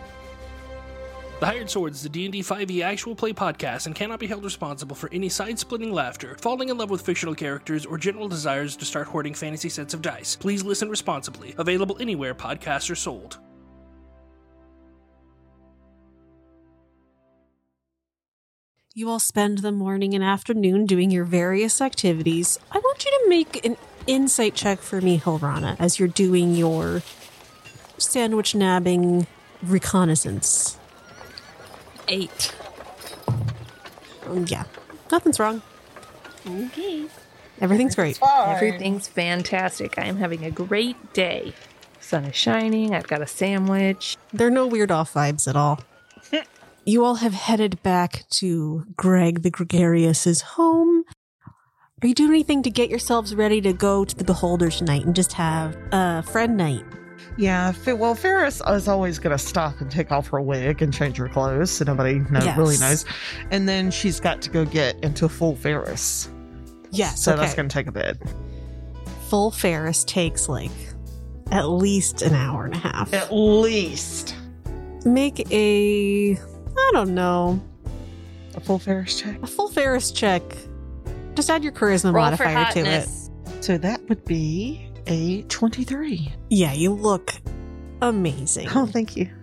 The Hired Swords is a D&D 5e E actual play podcast and cannot be held responsible for any side-splitting laughter, falling in love with fictional characters, or general desires to start hoarding fantasy sets of dice. Please listen responsibly. Available anywhere podcasts are sold. You all spend the morning and afternoon doing your various activities. I want you to make an insight check for me, Hilrana, as you're doing your sandwich nabbing reconnaissance. Eight. Um, yeah, nothing's wrong. Okay. Everything's great. Everything's fantastic. I am having a great day. Sun is shining. I've got a sandwich. There are no weird off vibes at all. you all have headed back to Greg the Gregarious's home. Are you doing anything to get yourselves ready to go to the Beholder tonight and just have a friend night? Yeah, well, Ferris is always going to stop and take off her wig and change her clothes so nobody know, Yes. really knows. And then she's got to go get into full Ferris. Yes, So okay. that's going to take a bit. Full Ferris takes like at least an hour and a half. At least Make a, I don't know, a full Ferris check. a full Ferris check. Just add your charisma Roll modifier to it. So that would be a 23. Yeah, you look amazing. Oh, thank you.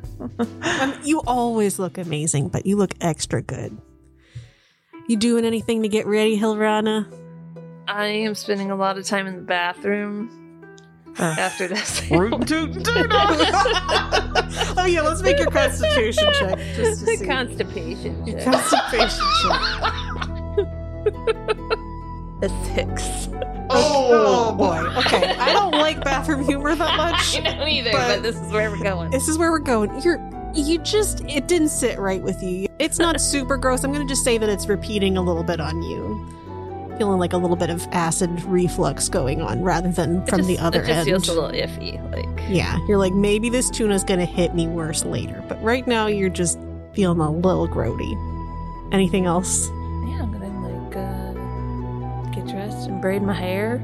Um, you always look amazing, but you look extra good. You doing anything to get ready, Hilrana? I am spending a lot of time in the bathroom Uh, after this. Root toot toot. oh yeah, let's make your constitution check. Just to see. Constipation. Your check. constipation check. A six. Oh, oh, oh, oh boy. Okay, I don't like bathroom humor that much. I don't either, but- but, this is where we're going. This is where we're going. You're you just it didn't sit right with you. It's not super gross. I'm gonna just say that it's repeating a little bit on you. Feeling like a little bit of acid reflux going on rather than from just- the other It just end. feels a little iffy. Like Yeah, you're like, maybe this tuna's gonna hit me worse later. But right now, you're just feeling a little grody. Anything else? And braid my hair,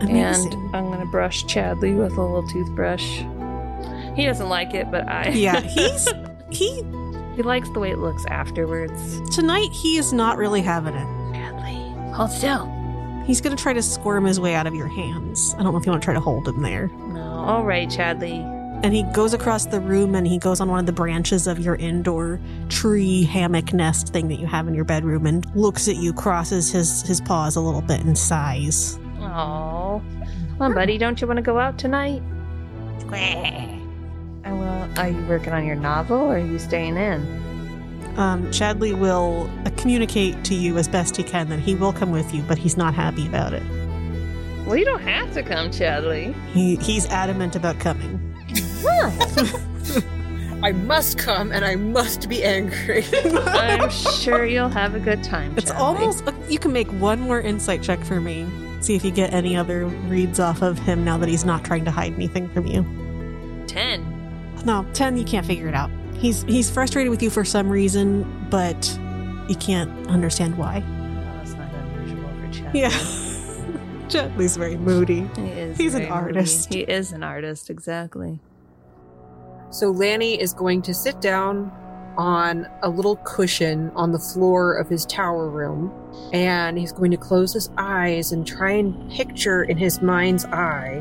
Amazing. and I'm gonna brush Chadley with a little toothbrush. He doesn't like it, but I yeah, he's he he likes the way it looks afterwards. tonight. He is not really having it. Chadley, hold still. He's gonna try to squirm his way out of your hands. I don't know if you want to try to hold him there. No, all right, Chadley. And he goes across the room and he goes on one of the branches of your indoor tree hammock nest thing that you have in your bedroom and looks at you, crosses his his paws a little bit and sighs. Oh, come on, buddy. Don't you want to go out tonight? I will. Are you working on your novel, or are you staying in? Um, Chadley will uh, communicate to you as best he can that he will come with you, but he's not happy about it. Well, you don't have to come, Chadley. He he's adamant about coming. I must come and I must be angry. I'm sure you'll have a good time. It's Chadley. almost uh, you can make one more insight check for me. See if you get any other reads off of him now that he's not trying to hide anything from you. ten. No, ten. You can't figure it out. He's he's frustrated with you for some reason, but you can't understand why. Oh, that's not unusual for Chadley. Yeah, Chadley's very moody. He is. He's an very moody. artist. He is an artist, exactly. So Lanny is going to sit down on a little cushion on the floor of his tower room and he's going to close his eyes and try and picture in his mind's eye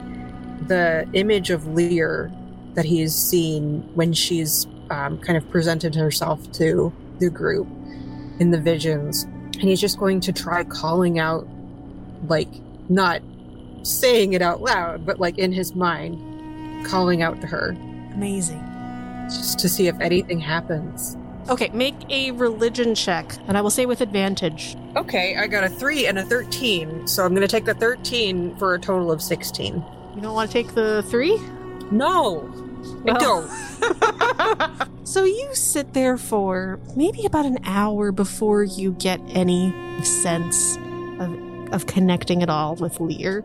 the image of Lear that he's seen when she's um, kind of presented herself to the group in the visions. And he's just going to try calling out, like, not saying it out loud, but like in his mind, calling out to her Amazing. just to see if anything happens. Okay, make a religion check, and I will say with advantage. Okay, I got a 3 and a 13, so I'm going to take the 13 for a total of 16. You don't want to take the three? No! I don't. So you sit there for maybe about an hour before you get any sense of, of connecting at all with Lear.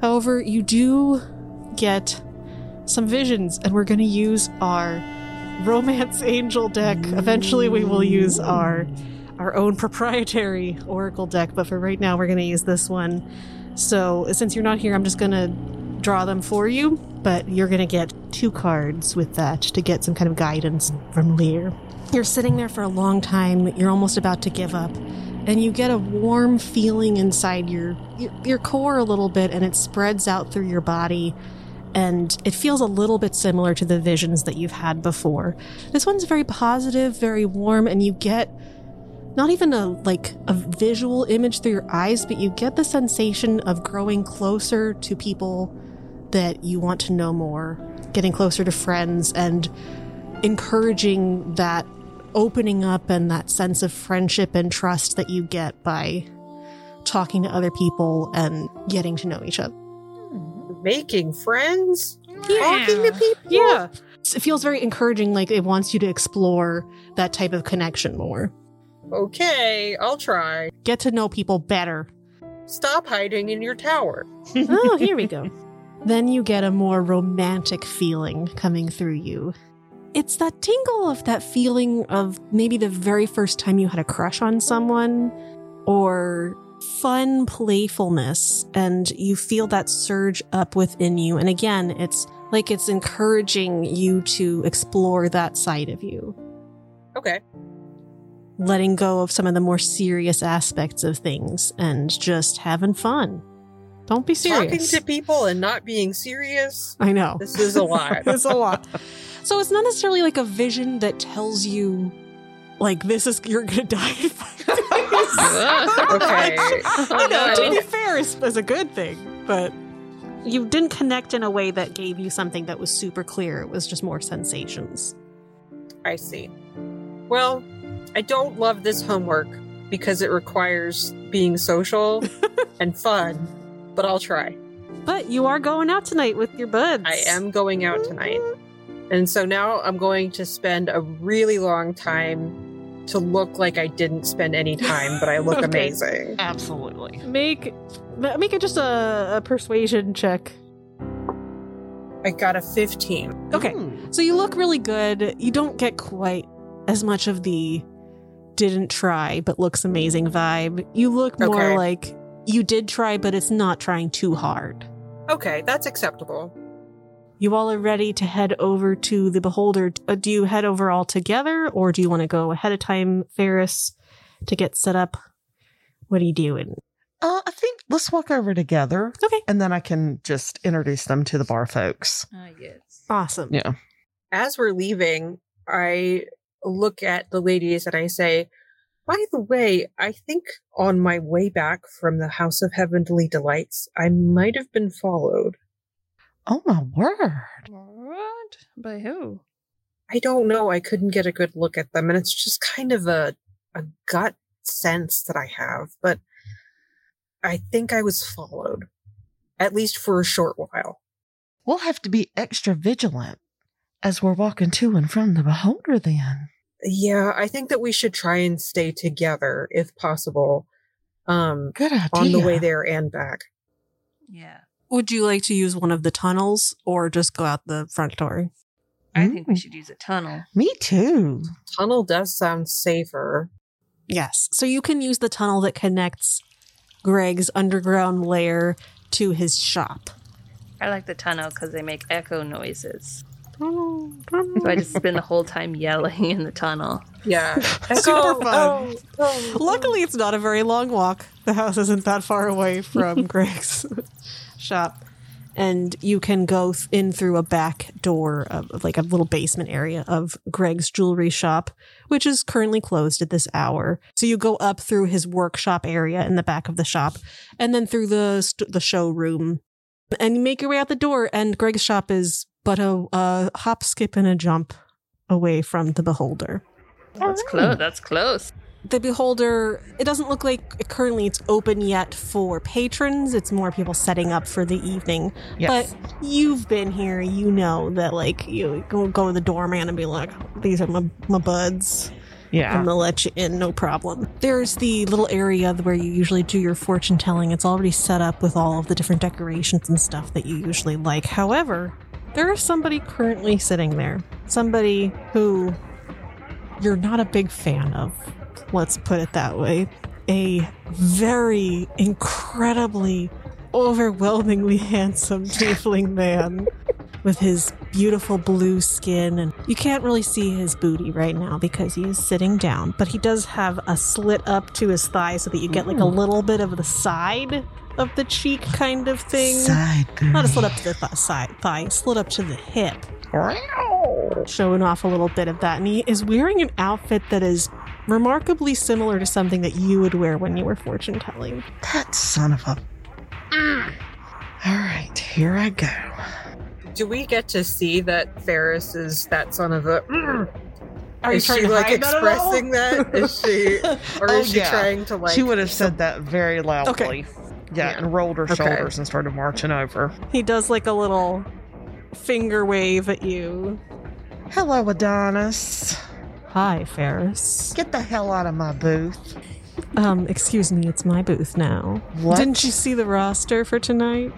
However, you do get some visions, and we're going to use our Romance Angel deck. Eventually, we will use our our own proprietary Oracle deck, but for right now, we're going to use this one. So, since you're not here, I'm just going to draw them for you, but you're going to get two cards with that to get some kind of guidance from Lear. You're sitting there for a long time, you're almost about to give up, and you get a warm feeling inside your, your, your core a little bit, and it spreads out through your body. And it feels a little bit similar to the visions that you've had before. This one's very positive, very warm, and you get not even a like a visual image through your eyes, but you get the sensation of growing closer to people that you want to know more, getting closer to friends and encouraging that opening up and that sense of friendship and trust that you get by talking to other people and getting to know each other. Making friends? Talking to people? Yeah. It feels very encouraging, like it wants you to explore that type of connection more. Okay, I'll try. Get to know people better. Stop hiding in your tower. oh, here we go. Then you get a more romantic feeling coming through you. It's that tingle of that feeling of maybe the very first time you had a crush on someone or fun playfulness, and you feel that surge up within you. And again, it's like it's encouraging you to explore that side of you, Okay. letting go of some of the more serious aspects of things and just having fun. Don't be serious. Talking to people and not being serious. I know. This is a lot. it's a lot. So it's not necessarily like a vision that tells you, like, this is, you're going to die in five days. Okay. you know, to be fair, is, is a good thing, but you didn't connect in a way that gave you something that was super clear. It was just more sensations. I see. Well, I don't love this homework because it requires being social and fun, but I'll try. But you are going out tonight with your buds. I am going out tonight. And so now I'm going to spend a really long time to look like I didn't spend any time, but I look Okay. amazing. Absolutely. Make make it just a, a persuasion check. I got a 15. Okay. Hmm. So you look really good. You don't get quite as much of the didn't try but looks amazing vibe. You look more Okay. like you did try, but it's not trying too hard. Okay, that's acceptable. You all are ready to head over to the Beholder. Uh, do you head over all together, or do you want to go ahead of time, Ferris, to get set up? What are you doing? Uh, I think let's walk over together. Okay. And then I can just introduce them to the bar folks. Oh, yes. Awesome. Yeah. As we're leaving, I look at the ladies and I say, by the way, I think on my way back from the House of Heavenly Delights, I might have been followed. Oh my word. What? By who? I don't know. I couldn't get a good look at them, and it's just kind of a a gut sense that I have, but I think I was followed, at least for a short while. We'll have to be extra vigilant as we're walking to and from the beholder then. Yeah, I think that we should try and stay together if possible. Um, Good idea. on the way there and back. Yeah. Would you like to use one of the tunnels, or just go out the front door? I think we Mm. should use a tunnel. Me too. Tunnel does sound safer. Yes. So you can use the tunnel that connects Greg's underground lair to his shop. I like the tunnel because they make echo noises. So I just spend the whole time yelling in the tunnel. Yeah, Super fun. Luckily, it's not a very long walk. The house isn't that far away from Greg's shop. And you can go th- in through a back door of like a little basement area of Greg's jewelry shop, which is currently closed at this hour. So you go up through his workshop area in the back of the shop, and then through the st- the showroom, and you make your way out the door. And Greg's shop is but a, a hop, skip, and a jump away from the beholder. That's close. That's close. The beholder it doesn't look like currently it's open yet for patrons. It's more people setting up for the evening. Yes. but you've been here. You know that like you go, go to the doorman and be like these are my, my buds. Yeah. i'm gonna let you in no problem. There's the little area where you usually do your fortune telling. It's already set up with all of the different decorations and stuff that you usually like. However there is somebody currently sitting there. Somebody who you're not a big fan of. Let's put it that way. A very incredibly, overwhelmingly handsome tiefling man with his beautiful blue skin. And you can't really see his booty right now because he is sitting down, but he does have a slit up to his thigh so that you get like a little bit of the side of the cheek kind of thing. Side Not a slit up to the th- side thigh, slit up to the hip showing off a little bit of that. And he is wearing an outfit that is remarkably similar to something that you would wear when you were fortune telling. That son of a. All right, here I go. Do we get to see that Ferris is that son of a? Mm. Are you is trying she to like hide that expressing that? Is she, or Oh, is she yeah. trying to like? she would have said that very loudly. Okay. Yeah, Yeah. and rolled her Okay. shoulders and started marching over. He does like a little finger wave at you. Hello, Adonis. Hi, Ferris. Get the hell out of my booth. Um, excuse me, it's my booth now. What? Didn't you see the roster for tonight?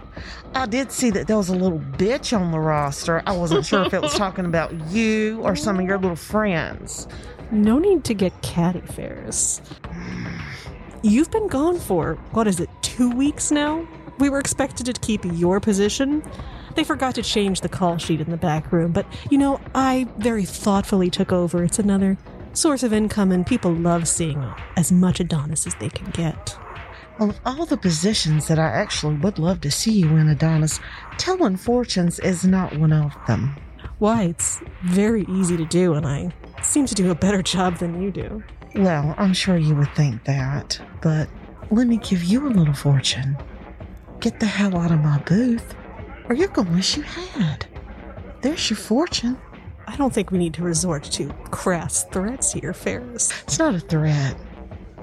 I did see that there was a little bitch on the roster. I wasn't sure if it was talking about you or some of your little friends. No need to get catty, Ferris. You've been gone for, what is it, two weeks now? We were expected to keep your position. They forgot to change the call sheet in the back room, but you know, I very thoughtfully took over. It's another source of income, and people love seeing as much Adonis as they can get. Well, of all the positions that I actually would love to see you in, Adonis, telling fortunes is not one of them. Why, it's very easy to do, and I seem to do a better job than you do. Well, I'm sure you would think that, but let me give you a little fortune. Get the hell out of my booth, or you're gonna wish you had. There's your fortune. I don't think we need to resort to crass threats here, Ferris. It's not a threat.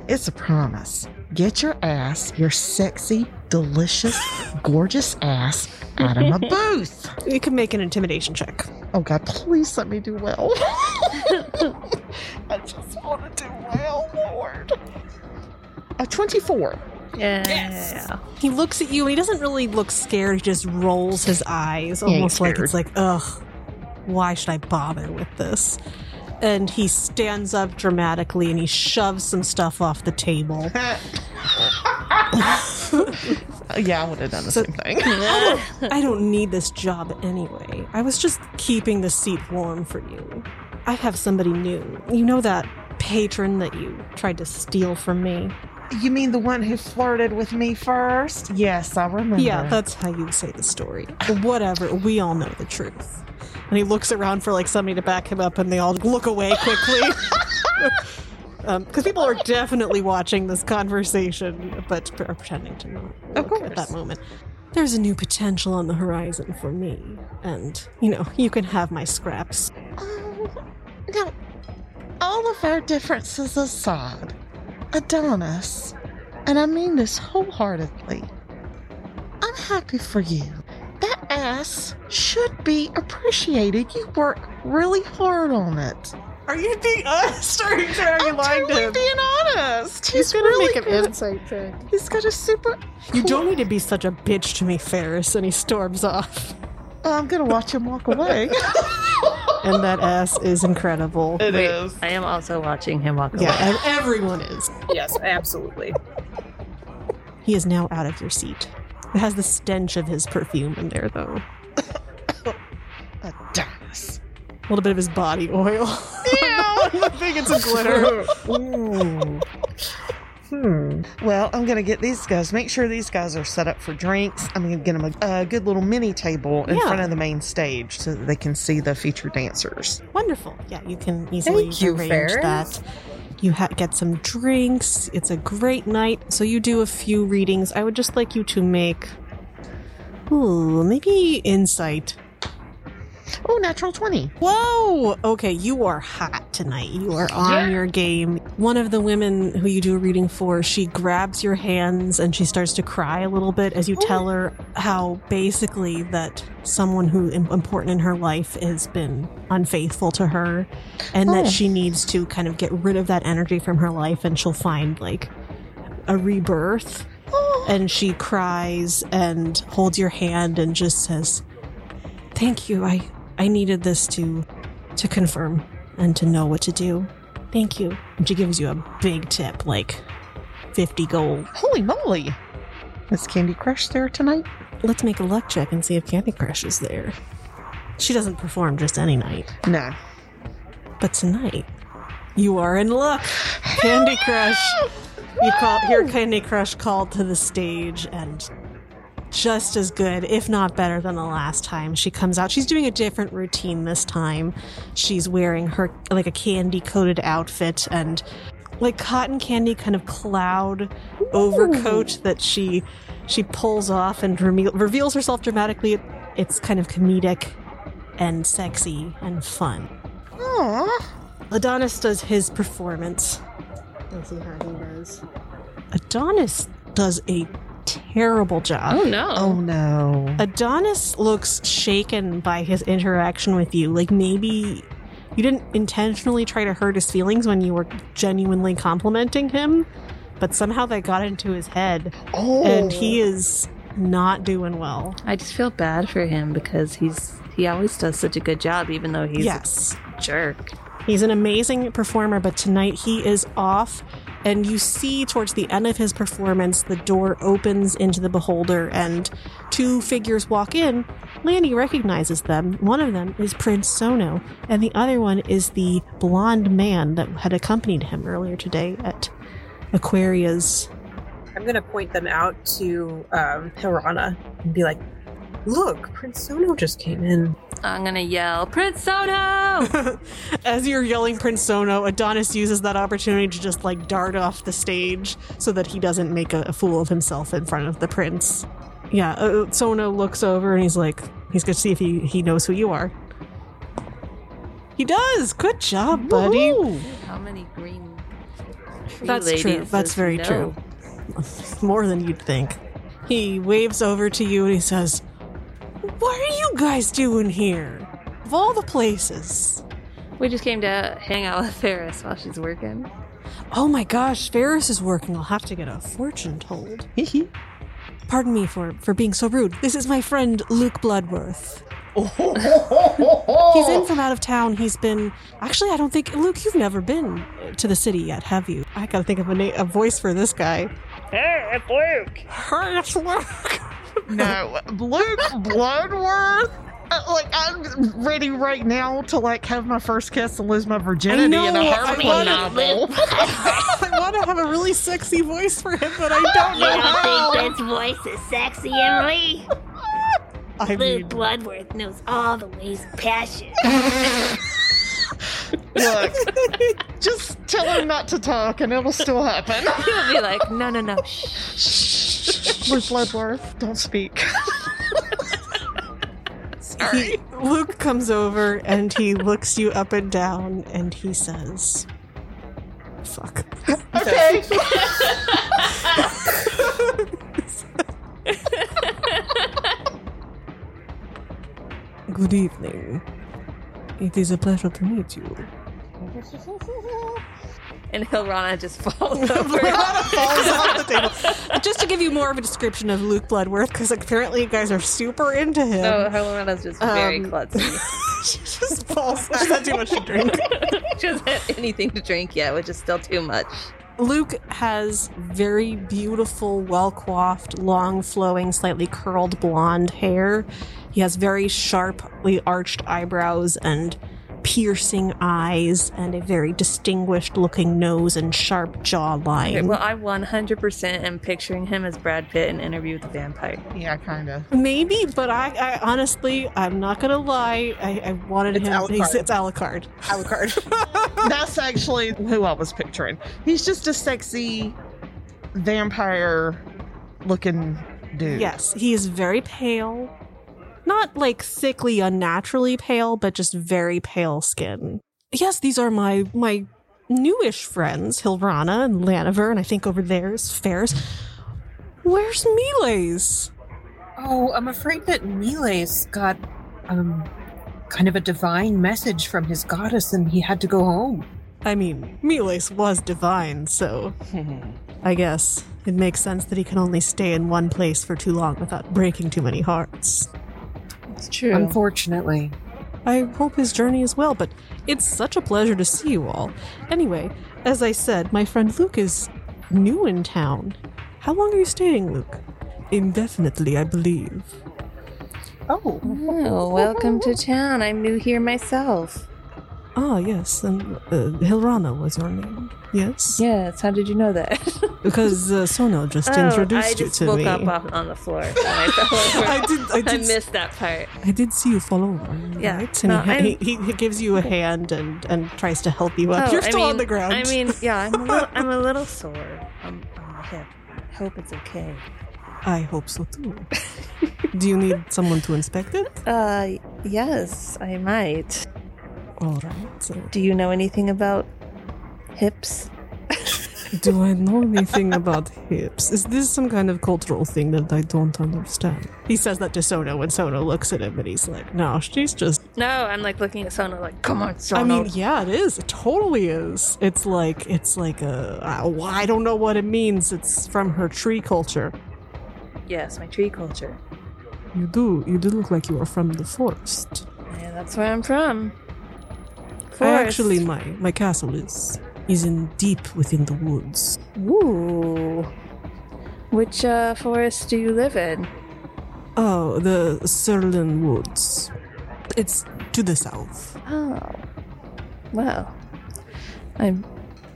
It's a promise. Get your ass, your sexy, delicious, gorgeous ass out of my booth. You can make an intimidation check. Oh God, please let me do well. I just want to do well, Lord. A 24. Yeah. He looks at you and he doesn't really look scared. He just rolls his eyes, He ain't almost like it's like, ugh, why should I bother with this? And he stands up dramatically and he shoves some stuff off the table. yeah, I would have done the So- same thing. I don't need this job anyway. I was just keeping the seat warm for you. I have somebody new. You know that patron that you tried to steal from me? You mean the one who flirted with me first? Yes, I remember. Yeah, that's how you say the story. Whatever, we all know the truth. And he looks around for like somebody to back him up, and they all look away quickly. Um, because people are definitely watching this conversation, but are pretending to not Of look at that moment. There's a new potential on the horizon for me, and you know you can have my scraps. Oh, now, all of our differences aside, Adonis, and I mean this wholeheartedly, I'm happy for you. That ass should be appreciated. You work really hard on it. Are you being honest, or are you, are you I'm lying totally to him? being honest. He's He's, gonna really make an good. insight check. He's got a super. You don't need to be such a bitch to me, Ferris. And he storms off. I'm gonna watch him walk away. And that ass is incredible. It Wait, is. I am also watching him walk Yeah, away. and everyone is. yes, absolutely. He is now out of your seat. It has the stench of his perfume in there, though. Adonis. A little bit of his body oil. Yeah. I think it's a glitter. Ooh. Hmm. Well, I'm gonna get these guys. Make sure these guys are set up for drinks. I'm gonna get them a, a good little mini table in Yeah. front of the main stage so that they can see the featured dancers. Wonderful. Yeah, you can easily Thank you, arrange Ferris. that. You ha- get some drinks. It's a great night. So you do a few readings. I would just like you to make, ooh, maybe insight. Oh, natural 20. Whoa! Okay, you are hot tonight. You are on your game. One of the women who you do a reading for, she grabs your hands and she starts to cry a little bit as you oh. tell her how basically that someone who important in her life has been unfaithful to her and Oh. that she needs to kind of get rid of that energy from her life and she'll find like a rebirth. Oh. And she cries and holds your hand and just says, Thank you. I I needed this to to confirm and to know what to do. Thank you. And she gives you a big tip, like 50 gold. Holy moly. Is Candy Crush there tonight? Let's make a luck check and see if Candy Crush is there. She doesn't perform just any night, No. but tonight you are in luck. Candy Crush. You call hear Candy Crush called to the stage and just as good, if not better than the last time. She comes out. She's doing a different routine this time. She's wearing her like a candy coated outfit and like cotton candy kind of cloud overcoat that she she pulls off and reme- reveals herself dramatically. It's kind of comedic and sexy and fun. Aww. Adonis does his performance. Let's see how he does. Adonis does a terrible job. Oh no. Oh no. Adonis looks shaken by his interaction with you. Like maybe you didn't intentionally try to hurt his feelings when you were genuinely complimenting him, but somehow that got into his head Oh. and he is not doing well. I just feel bad for him because he's he always does such a good job, even though he's yes. a jerk. He's an amazing performer, but tonight he is off. And you see towards the end of his performance, the door opens into the beholder, and two figures walk in. Lanny recognizes them. One of them is Prince Sono, and the other one is the blonde man that had accompanied him earlier today at Aquaria's. I'm gonna point them out to um, Hilrana and be like, "Look, Prince Sono just came in." I'm gonna yell, Prince Sono! As you're yelling Prince Sono, Adonis uses that opportunity to just like dart off the stage so that he doesn't make a, a fool of himself in front of the prince. Yeah, uh, Sono looks over and he's like, he's gonna see if he, he knows who you are. He does! Good job, buddy. Woohoo. How many green tree That's true. That's very he true. More than you'd think. He waves over to you and he says, What are you guys doing here? Of all the places. We just came to hang out with Ferris while she's working. Oh my gosh, Ferris is working. I'll have to get a fortune told. Pardon me for, for being so rude. This is my friend Luke Bloodworth. Oh. He's in from out of town. He's been. Actually, I don't think. Luke, you've never been to the city yet, have you? I gotta think of a, na- a voice for this guy. Hey, it's Luke. Hey, it's Luke. No. Luke Bloodworth? Uh, like, I'm ready right now to, like, have my first kiss and lose my virginity know, in a I Harlequin novel. I want to have a really sexy voice for him, but I don't know how. this voice is sexy, Emily? I Luke mean, Bloodworth knows all the ways of passion. Look, just tell him not to talk and it'll still happen. He'll be like, no, no, no. Shh. Luke Bloodworth, don't speak. he, Luke comes over and he looks you up and down and he says, "Fuck." Okay. Good evening. It is a pleasure to meet you. And Hilrana just falls over. falls off the table. Just to give you more of a description of Luke Bloodworth, because apparently you guys are super into him. No, Hilrana's just very Um, klutzy. she just falls. She's had too much to drink. she hasn't had anything to drink yet, which is still too much. Luke has very beautiful, well coiffed, long flowing, slightly curled blonde hair. He has very sharply arched eyebrows and piercing eyes and a very distinguished looking nose and sharp jawline. Okay, well, I 100% am picturing him as Brad Pitt in Interview with the Vampire. Yeah, kind of. Maybe, but I, I honestly, I'm not gonna lie. I, I wanted It's him. Alucard. He's, it's Alucard. Alucard. That's actually who I was picturing. He's just a sexy vampire looking dude. Yes, he is very pale, Not like sickly, unnaturally pale, but just very pale skin. Yes, these are my my newish friends, Hilrana and Laniver, and I think over there is Ferris. Where's Miles? Oh, I'm afraid that Miles got um kind of a divine message from his goddess and he had to go home. I mean, Miles was divine, so I guess it makes sense that he can only stay in one place for too long without breaking too many hearts. It's true. Unfortunately. I hope his journey is well, but it's such a pleasure to see you all. Anyway, as I said, my friend Luke is new in town. How long are you staying, Luke? Indefinitely, I believe. Oh. Oh, welcome to town. I'm new here myself. Ah, yes, and uh, Hilrana was your name. Yes? Yes, how did you know that? Because uh, Sono just oh, introduced I you just to woke me. up off on the floor. I. I did- I did s- missed that part. I did see you fall over, Yeah, right? And no, he, he, he, gives you a hand and, and tries to help you up. Oh, You're I still on the ground. I mean, yeah, I'm a little, I'm a little sore on, on the hip. I hope it's okay. I hope so too. Do you need someone to inspect it? Uh, yes, I might. All right. so- Do you know anything about hips? Do I know anything about hips? Is this some kind of cultural thing that I don't understand? He says that to Sono when Sono looks at him and he's like, no, she's just. No, I'm like looking at Sono like, come on, Sono. I mean, yeah, it is. It totally is. It's like, it's like a. I don't know what it means. It's from her tree culture. yes, my tree culture. You do. You do look like you are from the forest. Yeah, that's where I'm from. I Forest. actually, my, my castle is is in deep within the woods. Ooh. Which uh, forest do you live in? Oh, the Serlin Woods. It's to the south. Oh. Well, I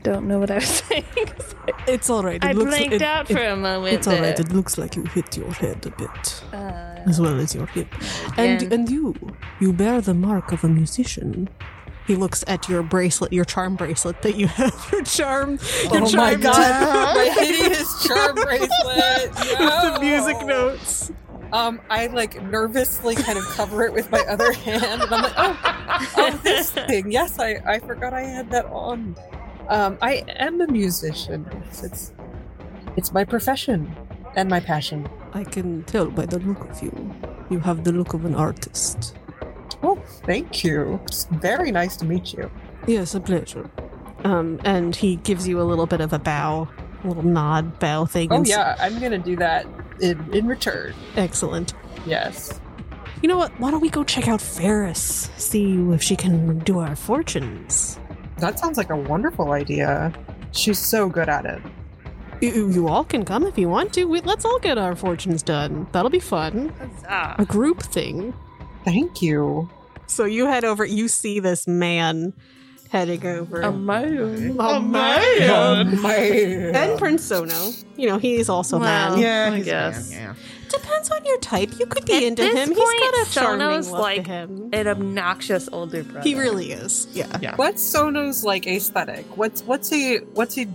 don't know what I was saying. It's all right. It I looks, blanked it- out it- for a moment It's all right. It looks like you hit your head a bit, Uh, as well as your hip. And and you, you bear the mark of a musician. He looks at your bracelet, your charm bracelet that you have. Your charm. Your Oh my charm god, my hideous charm bracelet. with the music notes. Um, I like nervously kind of cover it with my other hand, and I'm like, oh, oh, this thing. Yes, I, I forgot I had that on. Um, I am a musician. It's, it's it's my profession and my passion. I can tell by the look of you. You have the look of an artist. Oh, thank you. It's very nice to meet you. Yes, a pleasure. Um, and he gives you a little bit of a bow, a little nod, bow thing. Oh and yeah, I'm gonna do that in, in return. excellent. Yes. You know what? Why don't we go check out Ferris? See if she can do our fortunes. That sounds like a wonderful idea. She's so good at it. You, you all can come if you want to. We, let's all get our fortunes done. That'll be fun. A group thing. Thank you. So you head over. You see this man heading over. a man. A man. A man. And Prince Sono. You know, he's also Well, man. Yeah, I he's man, guess. yeah. Depends on your type. You could be At into him. point, he's got a charming Sono's look like to him. an obnoxious older brother. He really is. Yeah. Yeah. What's Sono's like aesthetic? What's what's he what's he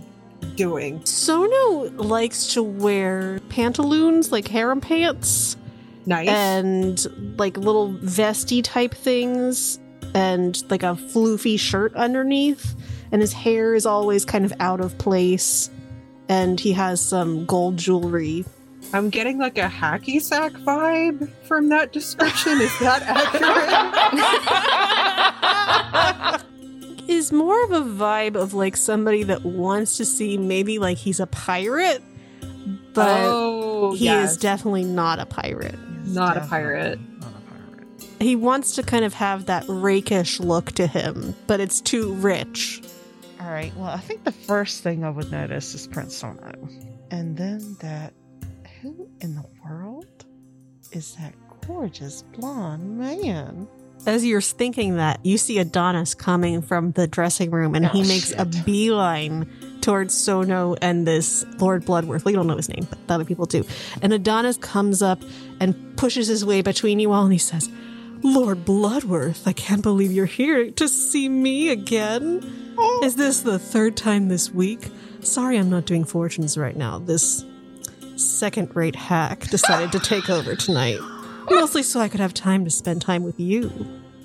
doing? Sono likes to wear pantaloons, like harem pants, Nice. and like little vesty type things, and like a floofy shirt underneath. And his hair is always kind of out of place. And he has some gold jewelry. I'm getting like a hacky sack vibe from that description. Is that accurate? Is more of a vibe of like somebody that wants to see maybe like he's a pirate, but oh, he yes. is definitely not a pirate. Not a pirate. Not a pirate. he wants to kind of have that rakish look to him, but it's too rich. All right. Well, I think the first thing I would notice is Prince Sono, and then that who in the world is that gorgeous blonde man? As you're thinking that, you see Adonis coming from the dressing room and he Oh, makes a beeline towards Sono and this Lord Bloodworth. We don't know his name, but other people do. And Adonis comes up and pushes his way between you all and he says, Lord Bloodworth, I can't believe you're here to see me again. Is this the third time this week? Sorry, I'm not doing fortunes right now. This second rate hack decided to take over tonight. Mostly so I could have time to spend time with you.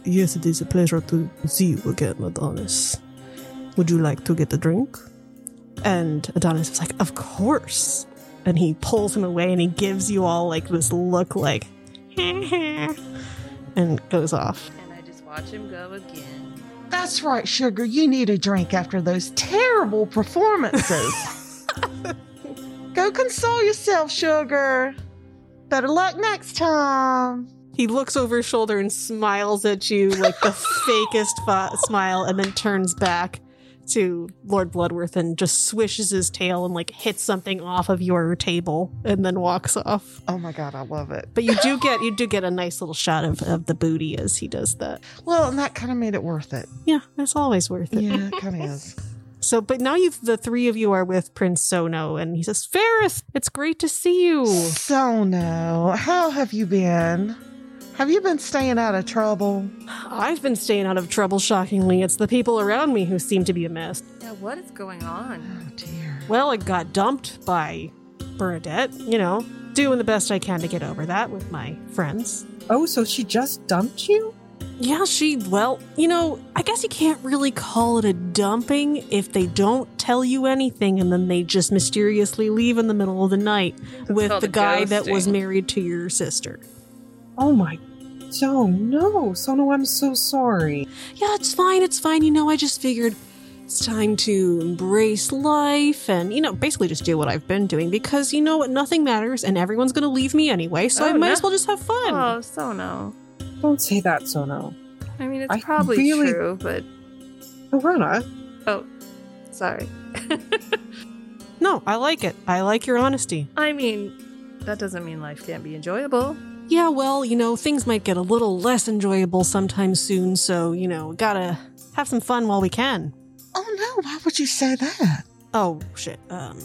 Yes, it is a pleasure to see you again, Adonis. Would you like to get a drink? And Adonis was like, Of course. And he pulls him away and he gives you all like this look like, and goes off. And I just watch him go again. That's right, Sugar. You need a drink after those terrible performances. Go console yourself, Sugar. Better luck next time. He looks over his shoulder and smiles at you like the fakest fa- smile, and then turns back to Lord Bloodworth and just swishes his tail and like hits something off of your table and then walks off. Oh my god, I love it. But you do get you do get a nice little shot of, of the booty as he does that. Well, and that kind of made it worth it. Yeah, that's always worth it. Yeah, it kind of is. So, but now you've the three of you are with Prince Sono, and he says, "Ferris, it's great to see you." Sono, how have you been? Have you been staying out of trouble? I've been staying out of trouble. Shockingly, it's the people around me who seem to be a mess. Yeah, what is going on? Oh dear. Well, I got dumped by Bernadette. You know, doing the best I can to get over that with my friends. Oh, so she just dumped you? Yeah, she, well, you know, I guess you can't really call it a dumping if they don't tell you anything and then they just mysteriously leave in the middle of the night with the guy that was married to your sister. Oh my. Oh no, Sono, I'm so sorry. Yeah, it's fine, it's fine. You know, I just figured it's time to embrace life and, you know, basically just do what I've been doing because, you know what, nothing matters and everyone's going to leave me anyway, so I Oh, might no. as well just have fun. Oh, so no. Don't say that, Sono. I mean, it's I probably really- true, but Arana, oh, sorry. No, I like it. I like your honesty. I mean, that doesn't mean life can't be enjoyable. Yeah, well, you know, things might get a little less enjoyable sometime soon, so, you know, gotta have some fun while we can. Oh no, why would you say that? Oh, shit. Um,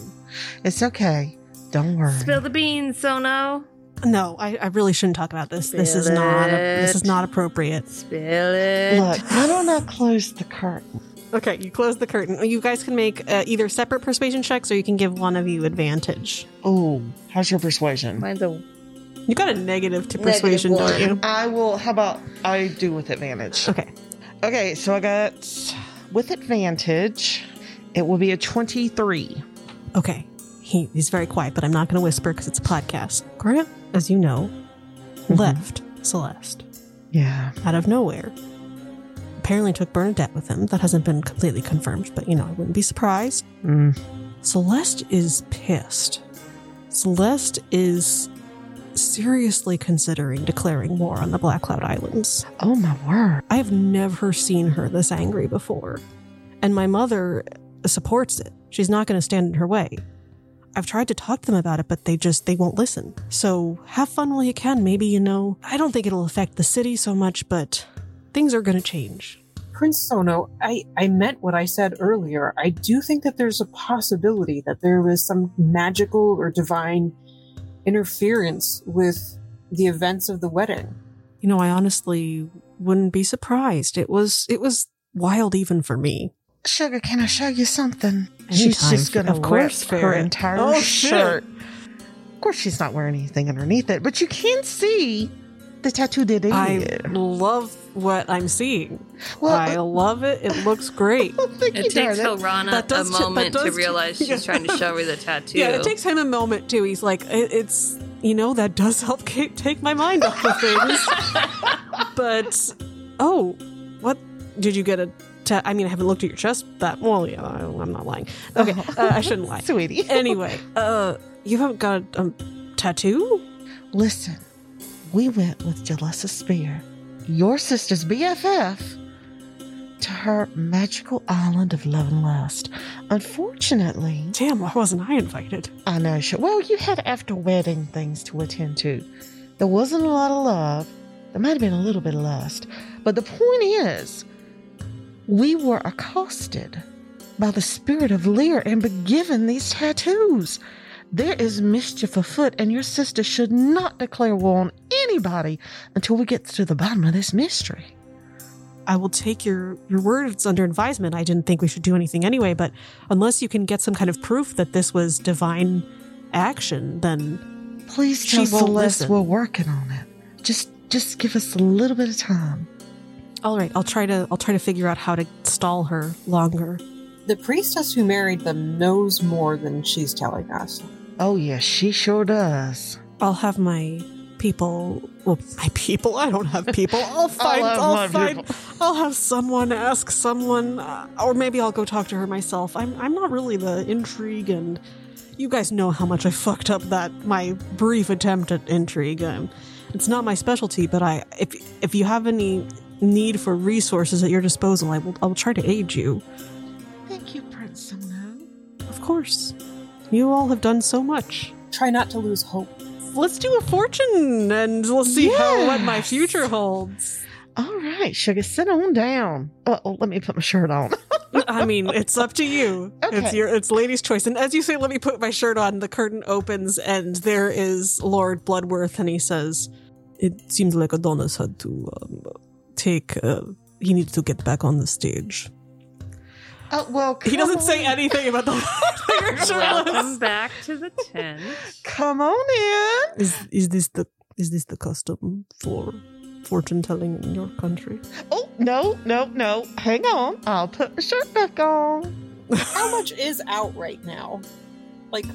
It's okay. Don't worry. Spill the beans, Sono. no, I, I really shouldn't talk about this. This is Spill not, this is not appropriate. Spill it. Look, why don't I close the curtain? Okay, you close the curtain. You guys can make uh, either separate persuasion checks or you can give one of you advantage. Oh, how's your persuasion? Mine's a You got a negative to persuasion, one. don't you? I will. How about I do with advantage? Okay. Okay, so I got with advantage. It will be a twenty-three. Okay. He, he's very quiet, but I'm not going to whisper because it's a podcast. Grant, as you know, left Celeste Yeah. out of nowhere. Apparently took Bernadette with him. That hasn't been completely confirmed, but you know, I wouldn't be surprised. Mm. Celeste is pissed. Celeste is seriously considering declaring war on the Black Cloud Islands. Oh my word. I have never seen her this angry before. And my mother supports it. She's not going to stand in her way. I've tried to talk to them about it, but they just they won't listen. So have fun while you can. Maybe you know, I don't think it'll affect the city so much, but things are going to change. Prince Sono, I, I meant what I said earlier. I do think that there's a possibility that there was some magical or divine interference with the events of the wedding. You know, I honestly wouldn't be surprised. It was it was wild even for me. Sugar, can I show you something? she's just gonna Of course, rip her Farrah. entire Oh, shit. shirt. Of course, she's not wearing anything underneath it, but you can see the tattoo did I love what I'm seeing. Well, I love it. It looks great. Thank you, It takes darling. Harana That does a ch- that moment to does ch- realize she's yeah. trying to show her the tattoo. Yeah, it takes him a moment too. He's like, it, it's you know that does help ca- take my mind off of things. but oh, what did you get a? Ta- I mean, I haven't looked at your chest that well. Yeah, I, I'm not lying. Okay, uh, I shouldn't lie. Sweetie. Anyway, uh, you haven't got a um, tattoo? Listen, we went with Jalessa Spear, your sister's BFF, to her magical island of love and lust. Unfortunately, Damn, why wasn't I invited? I know. She, well, you had after wedding things to attend to. There wasn't a lot of love. There might have been a little bit of lust. But the point is, we were accosted by the spirit of Lear and be given these tattoos. There is mischief afoot, and your sister should not declare war on anybody until we get to the bottom of this mystery. I will take your your words under advisement. I didn't think we should do anything anyway, but unless you can get some kind of proof that this was divine action, then Please tell Celeste listen. we're working on it. Just just give us a little bit of time. All right, I'll try to I'll try to figure out how to stall her longer. The priestess who married them knows more than she's telling us. Oh yes, she sure does. I'll have my people. Well, my people. I don't have people. I'll find. have I'll, find. people. I'll have someone ask someone, uh, or maybe I'll go talk to her myself. I'm. I'm not really the intrigue, and you guys know how much I fucked up that my brief attempt at intrigue. Um, it's not my specialty, but I. If if you have any need for resources at your disposal, I will. I will try to aid you. Thank you, Prince Sono. Of course. You all have done so much. Try not to lose hope. Let's do a fortune and we'll see how what my future holds. All right, sugar, sit on down. Uh oh, let me put my shirt on. I mean, it's up to you. It's Okay. your it's lady's choice. And as you say, let me put my shirt on, the curtain opens and there is Lord Bloodworth and he says, It seems like Adonis had to um, take uh, he needs to get back on the stage. Oh well, He doesn't come say anything about the You're shirtless. Welcome back to the tent. Come on in. Is is this the is this the custom for fortune telling in your country? Oh no, no, no! Hang on, I'll put my shirt back on. How much is out right now? Like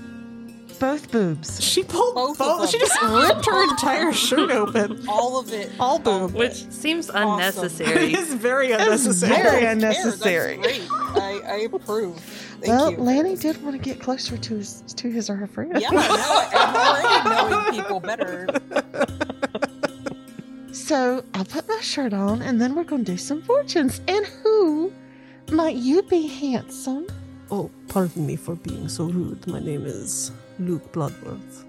Both boobs. She pulled Both both. of them. She just ripped her entire shirt open. all of it. All boob. Which seems It unnecessary. it is very It's unnecessary. very Care, that's unnecessary. great. I, I approve. Thank well, you. Lanny did want to get closer to his to his or her friend. Yeah, now I'm already knowing people better. So I'll put my shirt on, and then we're going to do some fortunes. And who might you be, handsome? Oh, pardon me for being so rude. My name is Luke Bloodworth.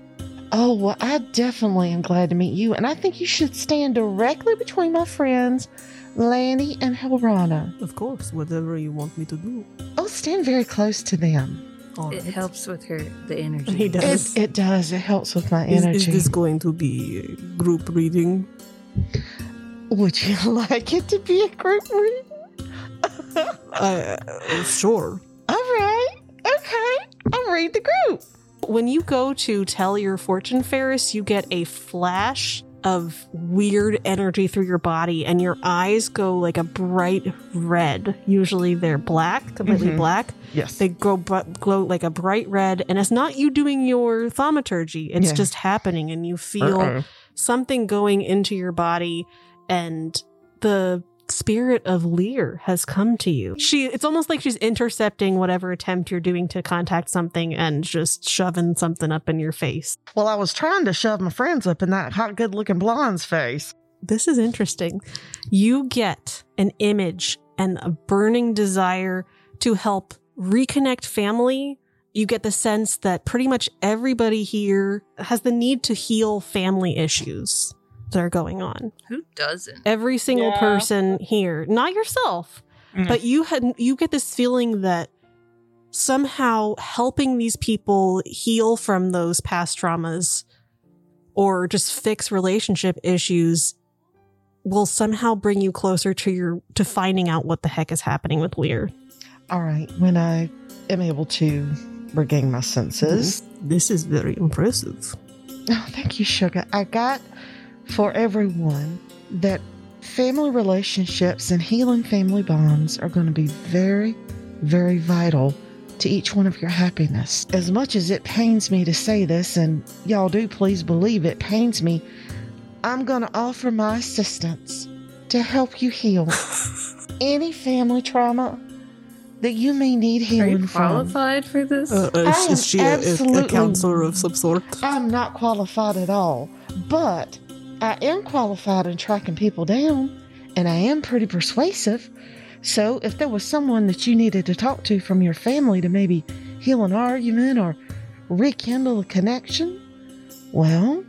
Oh, well, I definitely am glad to meet you, and I think you should stand directly between my friends, Lanny and Hilrana. Of course, whatever you want me to do. Oh, stand very close to them. All It right. helps with her the energy. He does. It, it does. It helps with my Is, energy. is this going to be a group reading? Would you like it to be a group reading? Uh, sure. All right. Okay. I'll read the group. When you go to tell your fortune, Ferris, you get a flash of weird energy through your body, and your eyes go like a bright red. Usually they're black, completely Mhm. black. Yes. They go br- glow like a bright red, and it's not you doing your thaumaturgy. It's Yeah. just happening, and you feel Uh-oh. something going into your body, and the spirit of Lear has come to you. She it's almost like she's intercepting whatever attempt you're doing to contact something and just shoving something up in your face. Well, I was trying to shove my friends up in that hot, good looking blonde's face. This is interesting. You get an image and a burning desire to help reconnect family. You get the sense that pretty much everybody here has the need to heal family issues that are going on. Who doesn't? Every single Yeah. person here, not yourself, Mm. but you had you get this feeling that somehow helping these people heal from those past traumas or just fix relationship issues will somehow bring you closer to your to finding out what the heck is happening with Lear. All right. When I am able to regain my senses. This is very impressive. Oh, thank you, Sugar. I got for everyone that family relationships and healing family bonds are going to be very, very vital to each one of your happiness. As much as it pains me to say this, and y'all do please believe it pains me, I'm going to offer my assistance to help you heal any family trauma that you may need healing Are healing you from. qualified for this? Uh, I is, am is she a, a, a counselor of some sort? I'm not qualified at all, but I am qualified in tracking people down, and I am pretty persuasive. So if there was someone that you needed to talk to from your family to maybe heal an argument or rekindle a connection, well,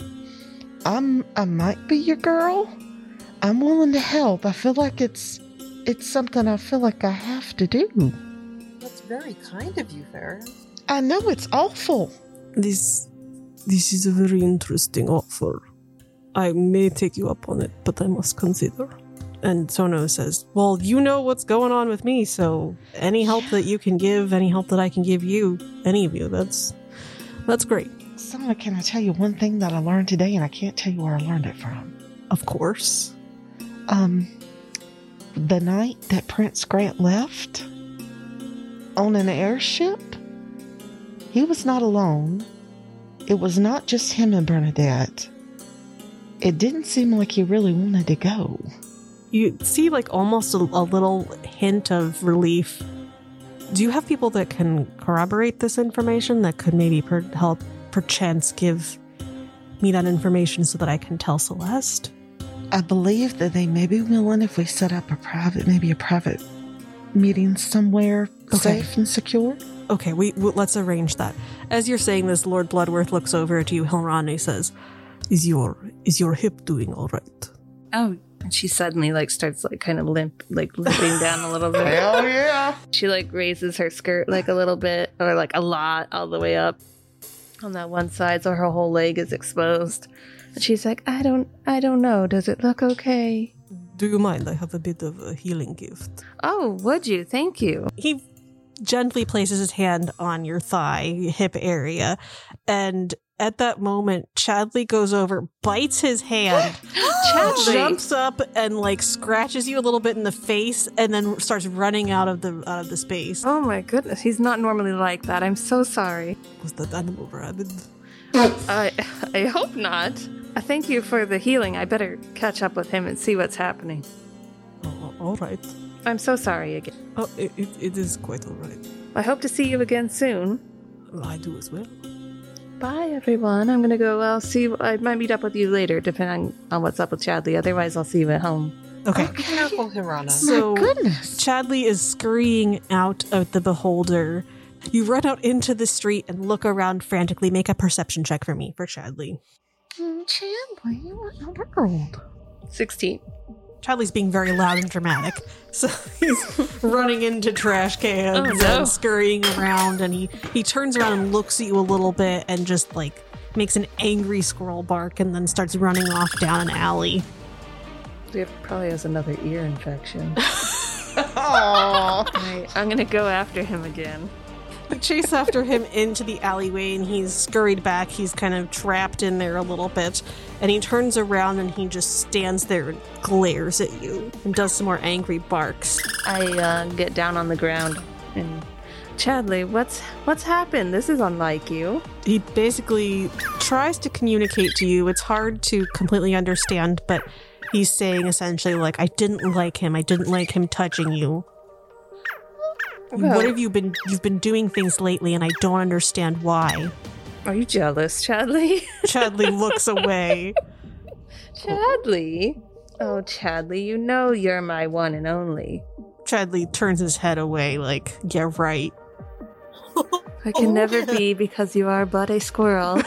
I'm I might be your girl. I'm willing to help. I feel like it's it's something I feel like I have to do. That's very kind of you, Ferris. I know it's awful. This this is a very interesting offer. I may take you up on it, but I must consider. And Sono says, Well, you know what's going on with me, so any help that you can give, any help that I can give you, any of you, that's that's great. Sona, can I tell you one thing that I learned today, and I can't tell you where I learned it from? Of course. Um, the night that Prince Grant left on an airship, he was not alone. It was not just him and Bernadette. It didn't seem like he really wanted to go. You see, like, almost a, a little hint of relief. Do you have people that can corroborate this information that could maybe per- help, perchance, give me that information so that I can tell Celeste? I believe that they may be willing if we set up a private, maybe a private meeting somewhere Okay. safe and secure. Okay, we, we let's arrange that. As you're saying this, Lord Bloodworth looks over at you, Hilron, and he says, "Is your is your hip doing all right?" Oh, and she suddenly like starts like kind of limp, like limping down a little bit. Hell yeah. She like raises her skirt like a little bit, or like a lot, all the way up on that one side, so her whole leg is exposed. And she's like, I don't, I don't know. Does it look okay? Do you mind? I have a bit of a healing gift. Oh, would you? Thank you. He gently places his hand on your thigh, hip area, and at that moment, Chadley goes over, bites his hand, Chadley. jumps up, and like scratches you a little bit in the face, and then starts running out of the out of the space. Oh my goodness, he's not normally like that. I'm so sorry. Was that animal rabid? I, I hope not. I thank you for the healing. I better catch up with him and see what's happening. Oh, all right. I'm so sorry again. Oh, it, it, it is quite all right. I hope to see you again soon. I do as well. Bye, everyone. I'm gonna go. I'll see. I might meet up with you later, depending on what's up with Chadley. Otherwise, I'll see you at home. Okay. Careful, Hilrana. So Goodness. Chadley is scurrying out of the beholder. You run out into the street and look around frantically. Make a perception check for me for Chadley. Mm, Chadley, Chandler, what in the world? 16. Chadley's being very loud and dramatic. So he's running into trash cans Oh, no. and scurrying around and he, he turns around and looks at you a little bit and just like makes an angry squirrel bark and then starts running off down an alley. He probably has another ear infection. Aww. Right, I'm gonna go after him again. You chase after him into the alleyway and he's scurried back. He's kind of trapped in there a little bit. And he turns around and he just stands there and glares at you and does some more angry barks. I uh, get down on the ground and Chadley, what's what's happened? This is unlike you. He basically tries to communicate to you. It's hard to completely understand, but he's saying essentially, like, I didn't like him. I didn't like him touching you. Well- what have you been? You've been doing things lately, and I don't understand why. Are you jealous, Chadley? Chadley looks away. Chadley? Oh, Chadley, you know you're my one and only. Chadley turns his head away, like, yeah, right. I can never be because you are but a squirrel.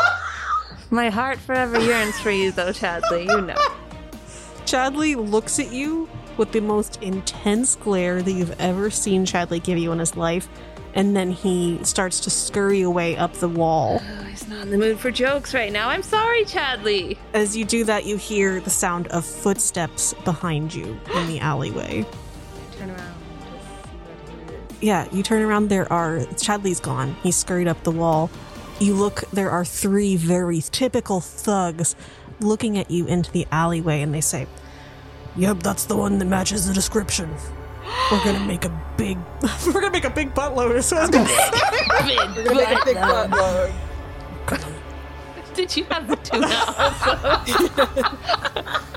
my heart forever yearns for you, though, Chadley. You know. Chadley looks at you with the most intense glare that you've ever seen Chadley give you in his life, and then he starts to scurry away up the wall. Oh, he's not in the mood for jokes right now. I'm sorry, Chadley. As you do that, you hear the sound of footsteps behind you in the alleyway. Turn around. Just see what it is. Yeah, you turn around, there are. Chadley's gone. He scurried up the wall. You look, there are three very typical thugs looking at you into the alleyway, and they say, Yep, that's the one that matches the description. We're gonna make a big. we're gonna make a big buttload. So I was gonna say. Big We're gonna make a big buttload. buttload. Did you have the tuna also?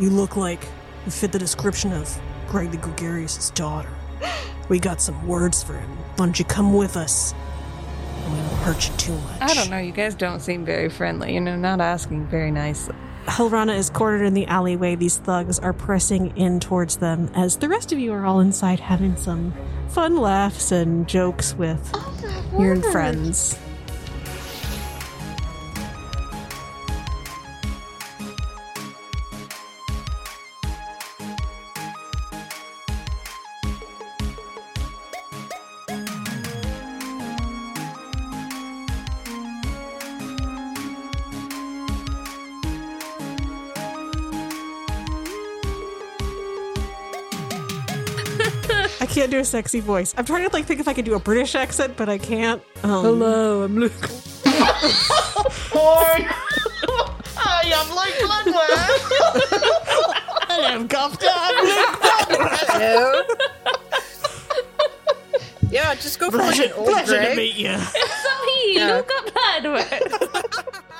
You look like you fit the description of Greg the Gregarious' daughter. We got some words for him. Why don't you come with us? We won't hurt you too much. I don't know. You guys don't seem very friendly. You know, not asking very nicely. Hilrana is cornered in the alleyway. These thugs are pressing in towards them as the rest of you are all inside having some fun laughs and jokes with oh, your friends. Can't do a sexy voice. I'm trying to like think if I could do a British accent, but I can't. Um, Hello, I'm Luke. Hi. I am Luke Bloodworth. Hello, Governor. Hello. Yeah, just go for like Pleasure, an old pleasure gray. to meet you. It's so me, Yeah. Luca Bloodworth.